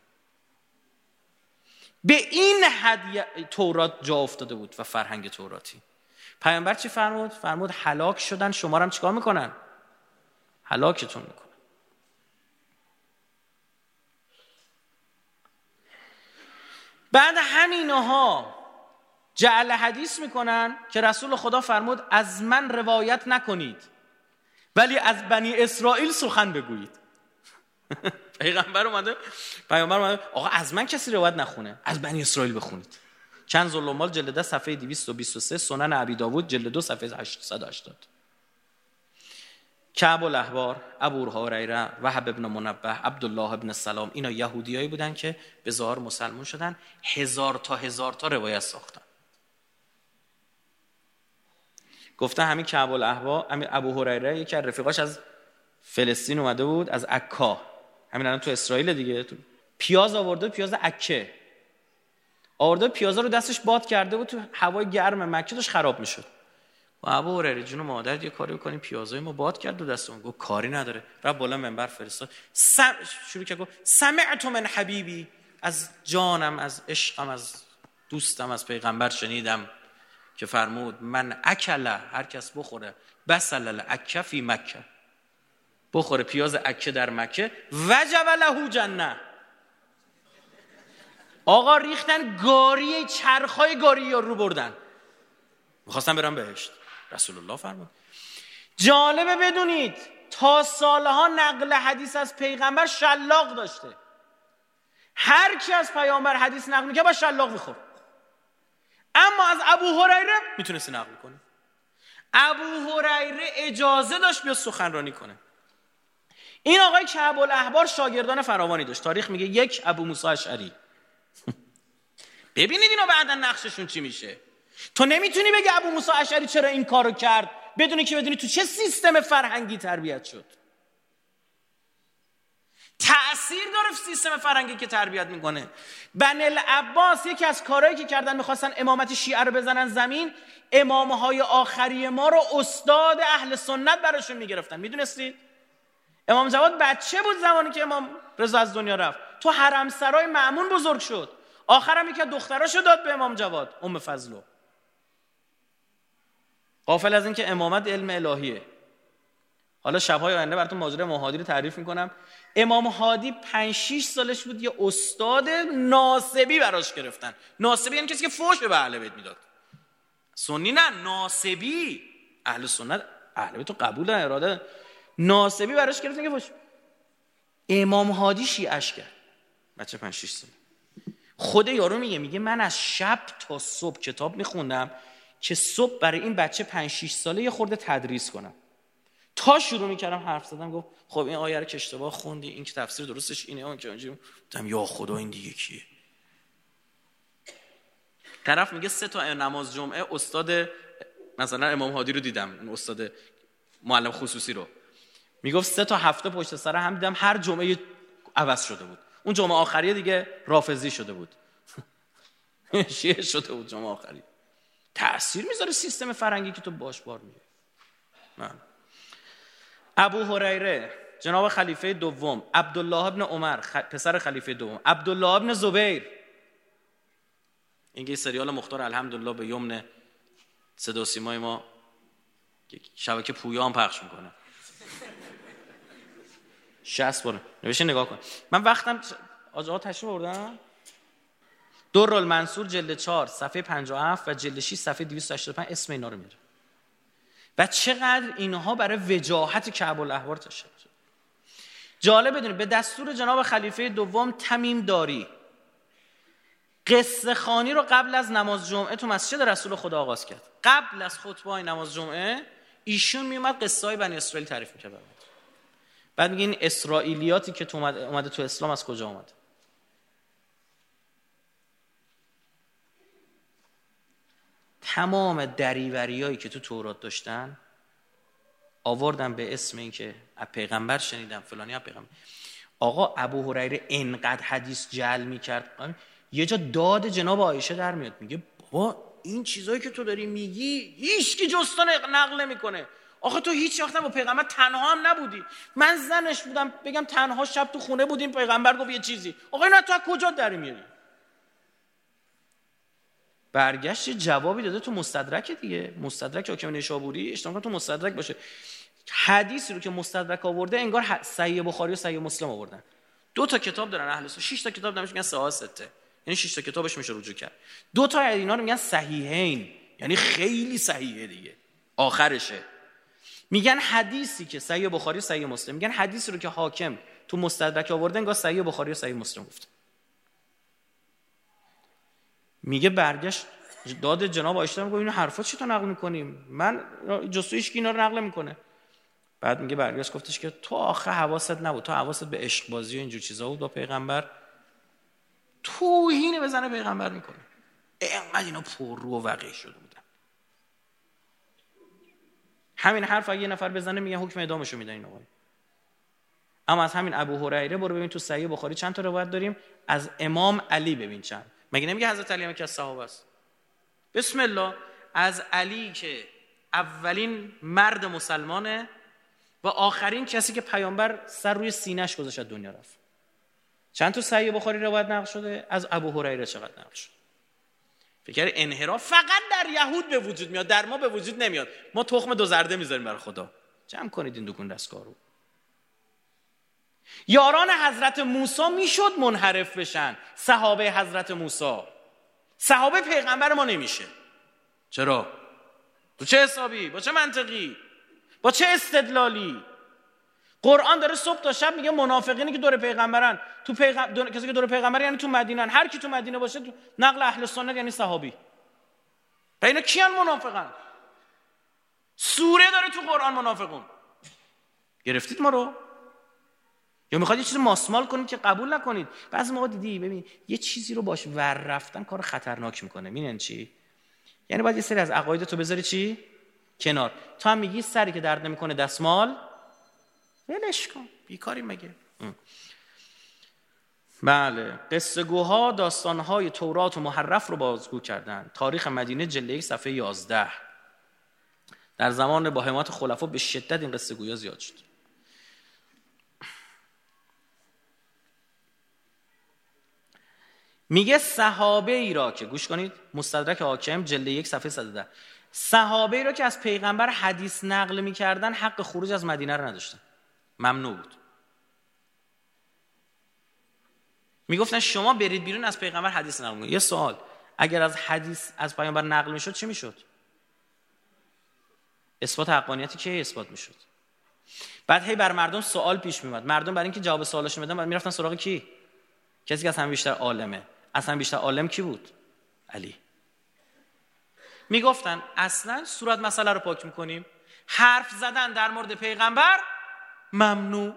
به این حد تورات جا افتاده بود و فرهنگ توراتی پیامبر چی فرمود؟ فرمود هلاک شدن شما هم چیکار می‌کنن؟ هلاکتون می‌کنن. بعد همینها جعل حدیث می‌کنن که رسول خدا فرمود از من روایت نکنید ولی از بنی اسرائیل سخن بگویید. <laughs> پیغمبر اومده پیغمبر اومده. آقا از من کسی روایت نخونه. از بنی اسرائیل بخونید. چند ظلمال جلد ده صفحه 223 سنن عبی داوود جلد دو صفحه 880 کعب الاحبار ابو هریره وهب ابن منبه عبدالله ابن سلام. اینا یهودیایی بودن که به ظاهر مسلمون شدن. هزار تا هزار تا روایت ساختن. گفته همین کعب الاحبار همین ابو هریره یکی از رفیقاش از فلسطین اومده بود از عکا. همین الان تو اسرائیل دیگه. تو پیاز آورده پیاز عکه آورده پیازا رو دستش باد کرده بود تو هوای گرم مکه داشت خراب می‌شد. و ابو هریره جون مادر یه کاری بکنیم پیازای ما باد کرد دو دستمون گفت کاری نداره. رب بالا منبر فرستاد. سم... شروع کرد گفت سمعت من حبیبی. از جانم از عشقم از دوستم از پیغمبر شنیدم که فرمود من اکل هر کس بخوره بسل اکفی مکه. بخوره پیاز اکه در مکه. وجب له جنه. آقا ریختن گاری چرخای گاری رو بردن. می‌خواستن برن بهشت. رسول الله فرمود. جالبه بدونید تا سالها نقل حدیث از پیغمبر شلاق داشته. هر کی از پیامبر حدیث نقل می‌کنه با شلاق میخور اما از ابو هریره می‌تونستی نقل کنه. ابو هریره اجازه داشت بیا سخنرانی کنه. این آقای کعب الاحبار شاگردان فراوانی داشت. تاریخ میگه یک ابو موسی اشعری. <laughs> ببینید اینا بعدا نقششون چی میشه. تو نمی‌تونی بگی ابو موسی اشعری چرا این کارو کرد؟ بدونی که بدونی تو چه سیستم فرهنگی تربیت شد. تأثیر داره سیستم فرهنگی که تربیت می‌کنه. بن العباس یکی از کارهایی که کردن می‌خواستن امامت شیعه رو بزنن زمین امامهای آخری ما رو استاد اهل سنت براشون می‌گرفتن. می‌دونستید امام جواد بچه بود زمانی که امام رضا از دنیا رفت. تو حرم سرای معمون بزرگ شد. آخرم یکی دختراشو داد به امام جواد ام فضلو. قافل از اینکه امامت علم الهیه. حالا شبهای آینده براتون ماجرای امام هادی رو تعریف می‌کنم. امام هادی 5 6 سالش بود یه استاد ناسبی براش گرفتن. ناسبی یعنی کسی که فوش به اهل بیت می‌داد. سنی نه ناسبی. اهل سنت اهل بیت قبول اراده ناسبی براش گرفتن که فوش امام هادی شیعش کرد. بچه 5 6 سال. خود یارو میگه میگه من از شب تا صبح کتاب میخوندم که صبح برای این بچه 5 6 ساله یه خورده تدریس کنم. تا شروع می‌کردم حرف زدم گفت خب این آیه رو که اشتباه خوندی این که تفسیر درستش اینه اون که اونجا یا خدا این دیگه کیه؟ طرف میگه سه تا نماز جمعه استاد مثلا امام هادی رو دیدم اون استاد معلم خصوصی رو. می‌گفت سه تا هفته پشت سر هم دیدم هر جمعه عوض شده بود. اون جمعه آخری دیگه رافضی شده بود. <laughs> شیعه شده بود جمعه آخری. تأثیر می‌ذاره سیستم فرنگی که تو باش بار میگه من ابو هریره جناب خلیفه دوم عبدالله ابن عمر پسر خلیفه دوم عبدالله ابن زبیر. این سریال مختار الحمدلله به یمن صدا سیمای ما شبکه پویا هم پخش می‌کنه. 60 بار. نوشته نگاه کن. من وقتم آجا تشریف بردم؟ دور المنصور جلد 4 صفحه 57 و جلد 6 صفحه 285 اسم اینا رو میره و چقدر اینها برای وجاهت کعب الاحبار تشکر جالب بدونید به دستور جناب خلیفه دوم تمیم داری. قصه خانی رو قبل از نماز جمعه تو مسجد رسول خدا آغاز کرد. قبل از خطبه نماز جمعه ایشون میومد قصه های بنی اسرائیل تعریف می‌کرد. بعد میگه این اسرائیلیاتی که تو اومده, تو اسلام از کجا اومده تمام دریوریایی که تو تورات داشتن آوردن به اسم اینکه از پیغمبر شنیدم فلانی از پیغمبر. آقا ابو هریره انقدر حدیث جل می‌کرد. یه جا داد جناب عایشه در میاد. میگه بابا این چیزایی که تو داری میگی هیچ کی جستان نقل نمی‌کنه. آخه تو هیچ وقت با پیغمبر تنها هم نبودی. من زنش بودم بگم تنها شب تو خونه بودیم پیغمبر گفت یه چیزی. آقا اینا تو از کجا در میاری برگشت جوابی داده تو مستدرک دیگه. مستدرک حاکم نیشابوری اشتباه تو مستدرک باشه. حدیثی رو که مستدرک آورده انگار صحیح بخاری و صحیح مسلم آوردن. دو تا کتاب دارن اهل سنت. 6 تا کتاب نمیشه میگن سه سته یعنی 6 تا کتابش میشه رجوع کرد. دو تا اینا رو میگن صحیحین. یعنی خیلی صحیحه دیگه. آخرشه. میگن حدیثی که صحیح بخاری و صحیح مسلم. میگن حدیثی رو که حاکم تو مستدرک آورده انگار صحیح بخاری و صحیح مسلم گفته. میگه برگشت داد جناب آیشته میگه اینو حرفا چی تو نقل می‌کنیم من جستویش که اینا رو نقل می‌کنه بعد میگه برگشت گفتش که تو آخه حواست نبود تو حواست به عشق بازی و اینجور چیزا بود با پیغمبر توهین بزنه پیغمبر می‌کنه. اینقدر اینا پر رو و وقیع شده بودن همین حرف اگه یه نفر بزنه میگه حکم اعدامشو میدن این آقای اما از همین ابو هریره برو ببین تو صحیح بخاری چند تا روایت داریم. از امام علی ببین چند. مگه نمیگه حضرت علی که از صحابه است؟ بسم الله. از علی که اولین مرد مسلمانه و آخرین کسی که پیامبر سر روی سینهش گذاشت دنیا رفت. چند تا صحیح بخاری روایت نقل شده؟ از ابو هریره چقدر نقل شده؟ فکر انحراف فقط در یهود به وجود میاد در ما به وجود نمیاد ما تخم دو زرده می‌ذاریم برای خدا جمع کنید این دکون یاران حضرت موسی می‌شد منحرف بشن صحابه حضرت موسی صحابه پیغمبر ما نمیشه چرا؟ تو چه حسابی؟ با چه منطقی؟ با چه استدلالی؟ قرآن داره صبح تا شب میگه منافقینی که دور پیغمبرن. تو پیغم... کسی که دور پیغمبر یعنی تو مدینن هر کی تو مدینه باشه تو نقل اهل سنت یعنی صحابی. و اینا کیان منافقن؟ سوره داره تو قرآن منافقون. گرفتید ما رو؟ یا می‌خواد یه چیزی ماسمال کنید که قبول نکنید؟ بعضی موقع دیدی ببین یه چیزی رو باش ور رفتن کار خطرناک می‌کنه. می‌دونن چی؟ یعنی باید یه سری از عقاید تو بذاری چی؟ کنار. تو هم میگی سری که درد نمی‌کنه دستمال ولش کن. بیکاری مگه؟ بله. قصه گوها داستانهای تورات و محرف رو بازگو کردن. تاریخ مدینه جلده یک صفحه 11 در زمان با حمایت خلفا به شدت این قصه گویا زیاد شد. میگه صحابه ای را که گوش کنید. مستدرک حاکم جلده یک صفحه 110 صحابه ای را که از پیغمبر حدیث نقل می‌کردن حق خروج از مدینه رو نداشتن. ممنوع بود. می‌گفتن شما برید بیرون از پیغمبر حدیث نقل یه سوال. اگر از حدیث از پیغمبر نقل می‌شد چی می‌شد؟ اثبات حقانیتی که اثبات می‌شد؟ بعد هی بر مردم سوال پیش میومد مردم برای اینکه جواب سوالش میدن بعد می‌رفتن سراغ کی؟ کسی که از همه بیشتر عالمه. اصلا بیشتر عالم کی بود؟ علی. می‌گفتن اصلا صورت مسئله رو پاک می‌کنیم. حرف زدن در مورد پیغمبر ممنوع.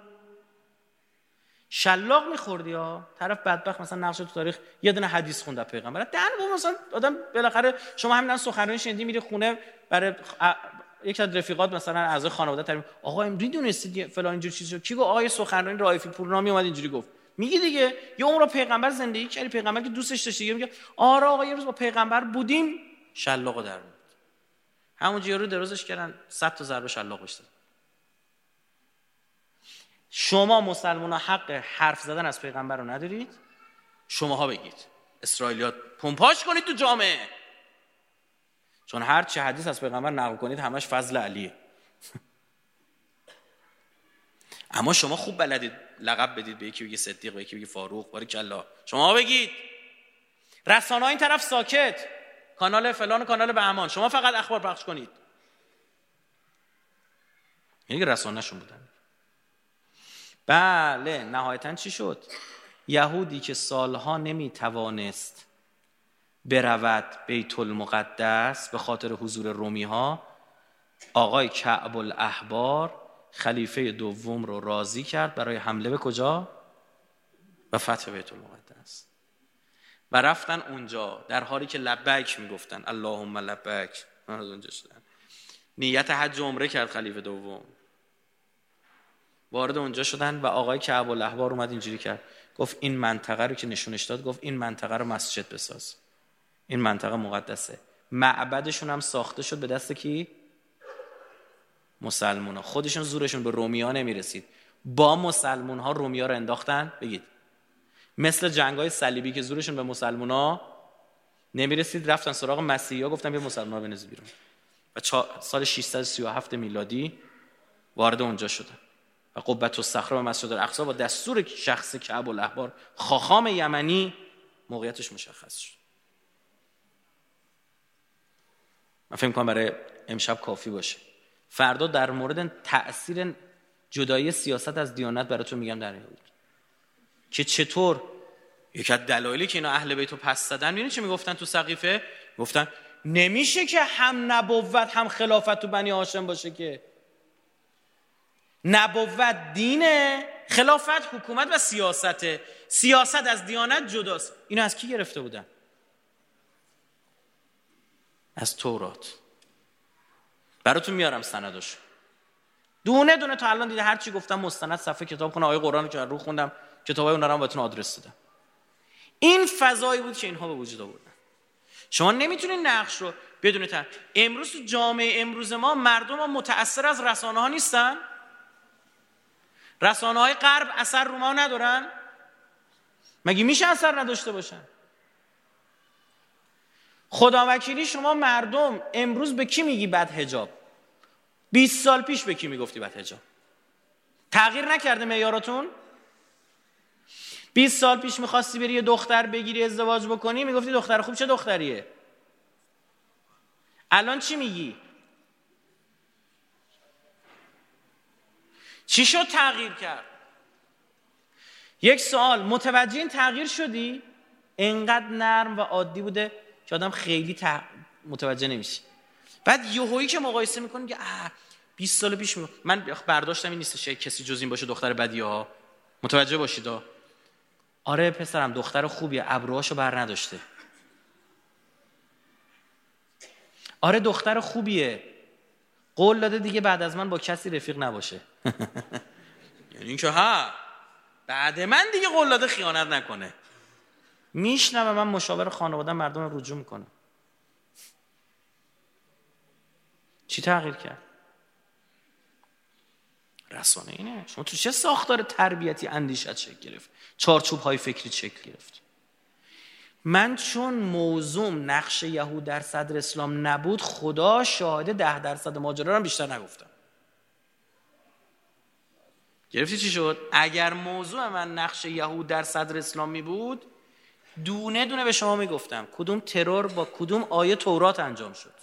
شلاق میخوردی ها؟ طرف بدبخت مثلا نقش تو تاریخ یه دونه حدیث خونده پیغمبر. دهن با مثلا آدم بالاخره شما همین سخنرانی شنیدی میری خونه برای یک از رفیقات مثلا اعضای خانواده تعریف آقا امری دونستید فلان اینجور چیزو کی گفت؟ آقای سخنرانی رایفی پورنامی اومد اینجوری گفت. میگی دیگه یه عمر پیغمبر زندگی کردی پیغمبر که دوستش داشتی. میگه آره آقا یه روز با پیغمبر بودیم. شلاقو در بود همون رو درازش کردن 100 تا ضربه شلاق بشتن شما مسلمان حق حرف زدن از پیغمبر رو ندارید؟ شماها بگید. اسرائیلیات پمپاش کنید تو جامعه. چون هر چه حدیث از پیغمبر نقل کنید همش فضل علیه. <laughs> اما شما خوب بلدید لقب بدید به یکی بگی صدیق به یکی بگی فاروق باری کلا. شما بگید. رسانه این طرف ساکت. کانال فلان و کانال به امان. شما فقط اخبار پخش کنید. یعنی رسانهشون بودن. بله نهایتا چی شد؟ یهودی که سالها نمی توانست برود بیت المقدس به خاطر حضور رومی ها آقای کعب الاحبار خلیفه دوم رو راضی کرد برای حمله به کجا؟ به فتح بیت المقدس. و رفتن اونجا در حالی که لبک می‌گفتن اللهم لبک من از اونجا شدن نیت حج عمره کرد خلیفه دوم. وارد اونجا شدن و آقای کعب الاحبار اومد اینجوری کرد. گفت این منطقه رو که نشونش داد گفت این منطقه رو مسجد بساز. این منطقه مقدسه. معبدشون هم ساخته شد به دست کی؟ مسلمون ها خودشون زورشون به رومیا نمی‌رسید. با مسلمون ها رومیا رو انداختن؟ بگید. مثل جنگ های صلیبی که زورشون به مسلمون ها نمی‌رسید رفتن سراغ مسیحی ها گفتن بیا مسلمان ها بنزی بیرون. و سال 637 میلادی وارد اونجا شدن. و قبت و صخره و مسجد الاقصا با دستور شخص کعب الاحبار خاخام یمنی موقعیتش مشخص شد. من فکر کنم برای امشب کافی باشه. فردا در مورد تاثیر جدایی سیاست از دیانت براتون میگم در بود که چطور؟ یک از دلایلی که اینا اهل بیت رو پس زدن می‌دونی چه می‌گفتن تو سقیفه؟ گفتن نمیشه که هم نبوت هم خلافت تو بنی هاشم باشه که نبوت دینه. خلافت حکومت و سیاست سیاست از دیانت جداست. اینو از کی گرفته بودن؟ از تورات. براتون میارم سندش. دونه دونه تا الان دیده هر چی گفتم مستند صفحه کتاب کنه آیه قرآن که رو خوندم. کتابای اون رو بهتون آدرس دادم. این فضایی بود که اینها به وجود آوردن. شما نمی‌تونید نقش رو بدون تر. امروز جامعه امروز ما مردم ها متأثر از رسانه ها نیستن؟ رسانه های غرب اثر رو ما ندارن؟ مگه میشه اثر نداشته باشن؟ خدا وکیلی شما مردم امروز به کی میگی بد هجاب 20 سال پیش به کی می‌گفتی بد هجاب تغییر نکرده معیاراتون 20 سال پیش می‌خواستی بری یه دختر بگیری ازدواج بکنی می‌گفتی دختر خوب چه دختریه؟ الان چی میگی؟ چی شد تغییر کرد؟ یک سوال متوجه این تغییر شدی؟ انقدر نرم و عادی بوده که آدم خیلی متوجه نمیشه. بعد یهویی که مقایسه می‌کنه که 20 سال پیش می... من برداشتم این نیستش کسی جز این باشه دختر بدی ها. متوجه باشید؟ آره پسرم دختر خوبیه ابروهاشو بر نداشته. آره دختر خوبیه. قول داده دیگه بعد از من با کسی رفیق نباشه. <laughs> یعنی اینکه ها بعد من دیگه قول داده خیانت نکنه. میشنوه من مشاور خانواده مردم رجوع می‌کنم چی تغییر کرد؟ رسانه اینه. شما تو چه ساختار تربیتی اندیشت شکل گرفت؟ چارچوب های فکری شکل گرفت؟ من چون موضوع نقش یهود در صدر اسلام نبود خدا شاهده ده درصد ماجرا رو بیشتر نگفتم. گرفتی چی شد؟ اگر موضوع من نقش یهود در صدر اسلام بود دونه دونه به شما می‌گفتم کدوم ترور با کدوم آیه تورات انجام شد.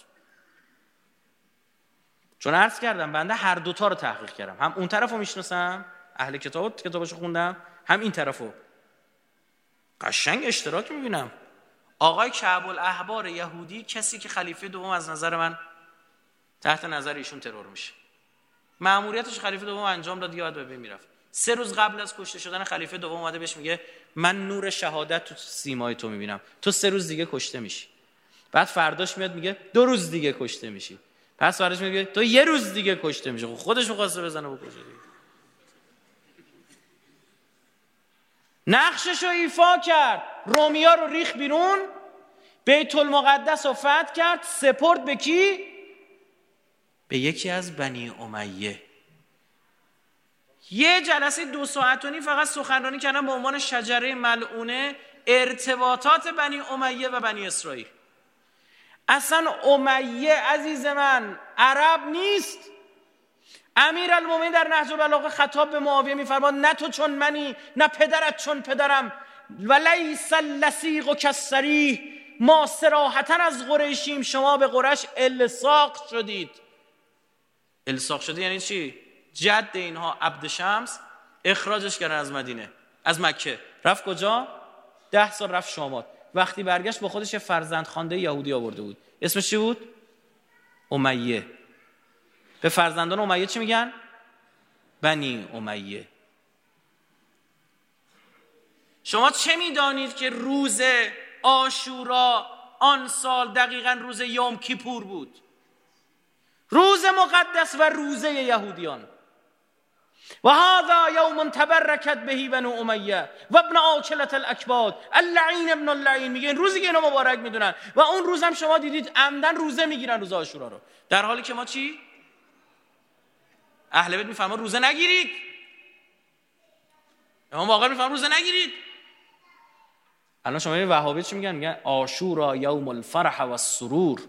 چون عرض کردم بنده هر دوتا رو تحقیق کردم. هم اون طرف رو می‌شناسم اهل کتاب کتابش خوندم هم این طرف رو. قشنگ اشتراک می‌بینم. آقای کعب الاحبار یهودی کسی که خلیفه دوم از نظر من تحت نظر ایشون ترور میشه. مأموریتش خلیفه دوم انجام داد یاد به می‌رفت. سه روز قبل از کشته شدن خلیفه دوم اومده بهش میگه من نور شهادت تو سیمای تو می‌بینم. تو سه روز دیگه کشته میشی. بعد فرداش میاد میگه دو روز دیگه کشته میشی. پس فرداش میگه تو یه روز دیگه کشته میشی. خب خودش می‌خواسته بزنه بکشه. دیگه نقشش رو ایفا کرد. رومیا رو ریخ بیرون. بیت المقدس رو فتح کرد. سپرد به کی؟ به یکی از بنی امیه. یه جلسه دو ساعت و نیم فقط سخنرانی کردن به عنوان شجره ملعونه ارتباطات بنی امیه و بنی اسرائیل. اصلا امیه عزیز من عرب نیست. امیر المومین در نهج البلاغه خطاب به معاویه میفرماد نه تو چون منی نه پدرت چون پدرم. و لیس اللسیق و کسریح ما سراحتا از قریشیم شما به قرش الساق شدید. الساق شدید یعنی چی؟ جد اینها عبد شمس اخراجش کردن از مدینه از مکه. رفت کجا؟ ده سال رفت شامات. وقتی برگشت با خودش فرزند خانده یهودی آورده بود. اسمش چی بود؟ امیه. به فرزندان امیه چی میگن؟ بنی امیه. شما چه می‌دانید که روز آشورا آن سال دقیقا روز یوم کیپور بود؟ روز مقدس و روزه یهودیان. و هذا یوم تبرکت بهی بنو امیه و ابن آکلت الاکباد. اللعین ابن اللعین میگه این روزی که اینا مبارک می‌دونن. و اون روز هم شما دیدید عمدن روزه می‌گیرن روز آشورا رو. در حالی که ما چی؟ اهل بیت میفرما روزه نگیرید. امام باقر میفرما روزه نگیرید. الان شما این وهابی چی میگن؟ میگن آشورا یوم الفرح و السرور.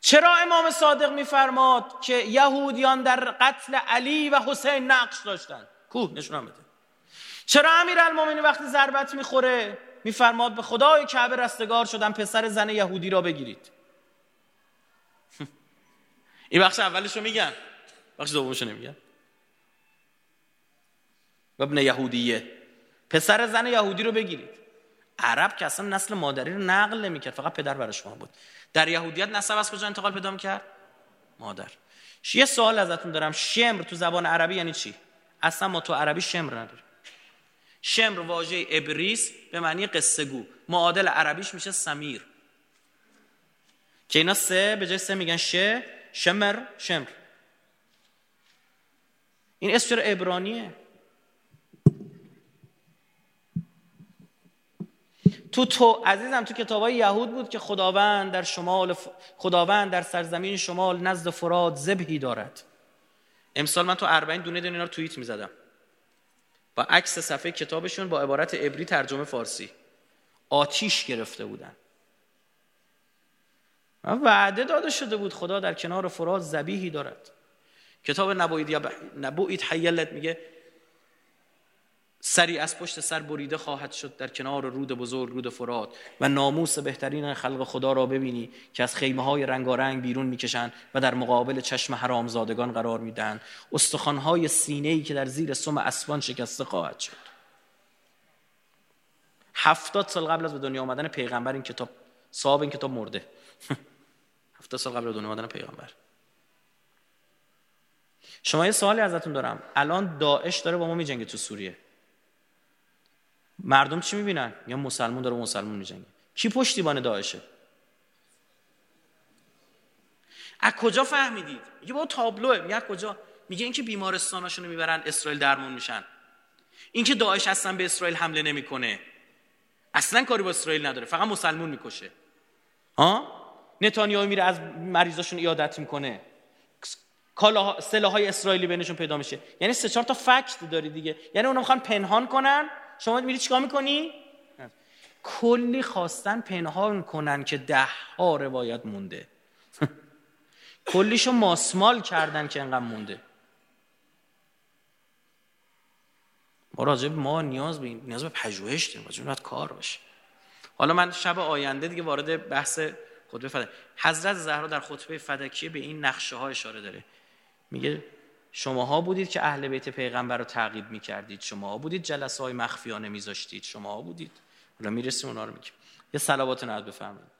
چرا امام صادق میفرماد که یهودیان در قتل علی و حسین نقش داشتن؟ کو نشونم بده. چرا امیر المومنی وقتی ضربت می‌خوره میفرماد به خدای کعبه رستگار شدن پسر زن یهودی را بگیرید؟ این بخش اولش رو میگن. بخش دومش رو نمیگن. ابن یهودیه. پسر زن یهودی رو بگیرید. عرب که اصلا نسل مادری رو نقل نمی‌کرد فقط پدر برای شما بود. در یهودیت نسب از کجا انتقال پیدا کرد مادر. یه سوال ازتون دارم. شمر تو زبان عربی یعنی چی؟ اصلا ما تو عربی شمر نداریم. شمر واژه ابریس به معنی قصه گو. معادل عربیش میشه سمیر. که اینا سه به جای سه میگن شه شمر شمر. این اسم چرا ابرانیه تو تو عزیزم تو کتابای یهود بود که خداوند در شمال خداوند در سرزمین شمال نزد فراد ذبحی دارد. امسال من تو 40 دونه دونه اینا رو توییت می‌زدم. با عکس صفحه کتابشون با عبارت عبری ترجمه فارسی. آتیش گرفته بودن. وعده داده شده بود خدا در کنار فراد زبیهی دارد. کتاب نبوید یا نبوید حیلت میگه سری از پشت سر بریده خواهد شد در کنار رود بزرگ رود فرات. و ناموس بهترین خلق خدا را ببینی که از خیمه های رنگارنگ بیرون می‌کشند و در مقابل چشم حرامزادگان قرار می‌دهند. استخوان های سینه ای که در زیر سم اسبان شکسته خواهد شد. هفتاد سال قبل از به دنیا آمدن پیغمبر این کتاب صاحب این کتاب مرده. <laughs> هفتاد سال قبل از دنیا آمدن پیغمبر. شما یه سوالی ازتون دارم. الان داعش داره با ما میجنگه تو سوریه. مردم چی می‌بینن؟ یا مسلمون داره مسلمون میجنگه. کی پشتیبان داعشه؟ از کجا فهمیدید؟ میگه با تابلوه. میگه کجا؟ میگه اینکه بیمارستاناشونو می‌برن اسرائیل درمون میشن. اینکه داعش اصلا به اسرائیل حمله نمی‌کنه. اصلا کاری با اسرائیل نداره. فقط مسلمون می‌کشه. ها؟ نتانیاهو میره از مریضاشون ایادت می‌کنه. کالا سلاحهای اسرائیلی بینشون پیدا میشه. یعنی سه چهار تا فکت داری دیگه. یعنی اونا می‌خوان پنهان کنن. شما میری چیکار می‌کنی؟ کلی خواستن پنهان کنن که ده ها روایت مونده. <laughs> کلیشو ماسمال کردن که انقدر مونده. ما راجع ما نیاز به نیاز به پژوهش داریم. راجع کار باشه. حالا من شب آینده دیگه وارد بحث خطبه فدک حضرت زهرا در خطبه فدکیه به این نقشه ها اشاره داره. میگه شماها بودید که اهل بیت پیغمبر رو تعقیب می‌کردید. شماها بودید جلسه های مخفیانه میذاشتید. شماها بودید. حالا می‌رسیم اونا رو میگیم. یه صلوات نهاد بفرمایید.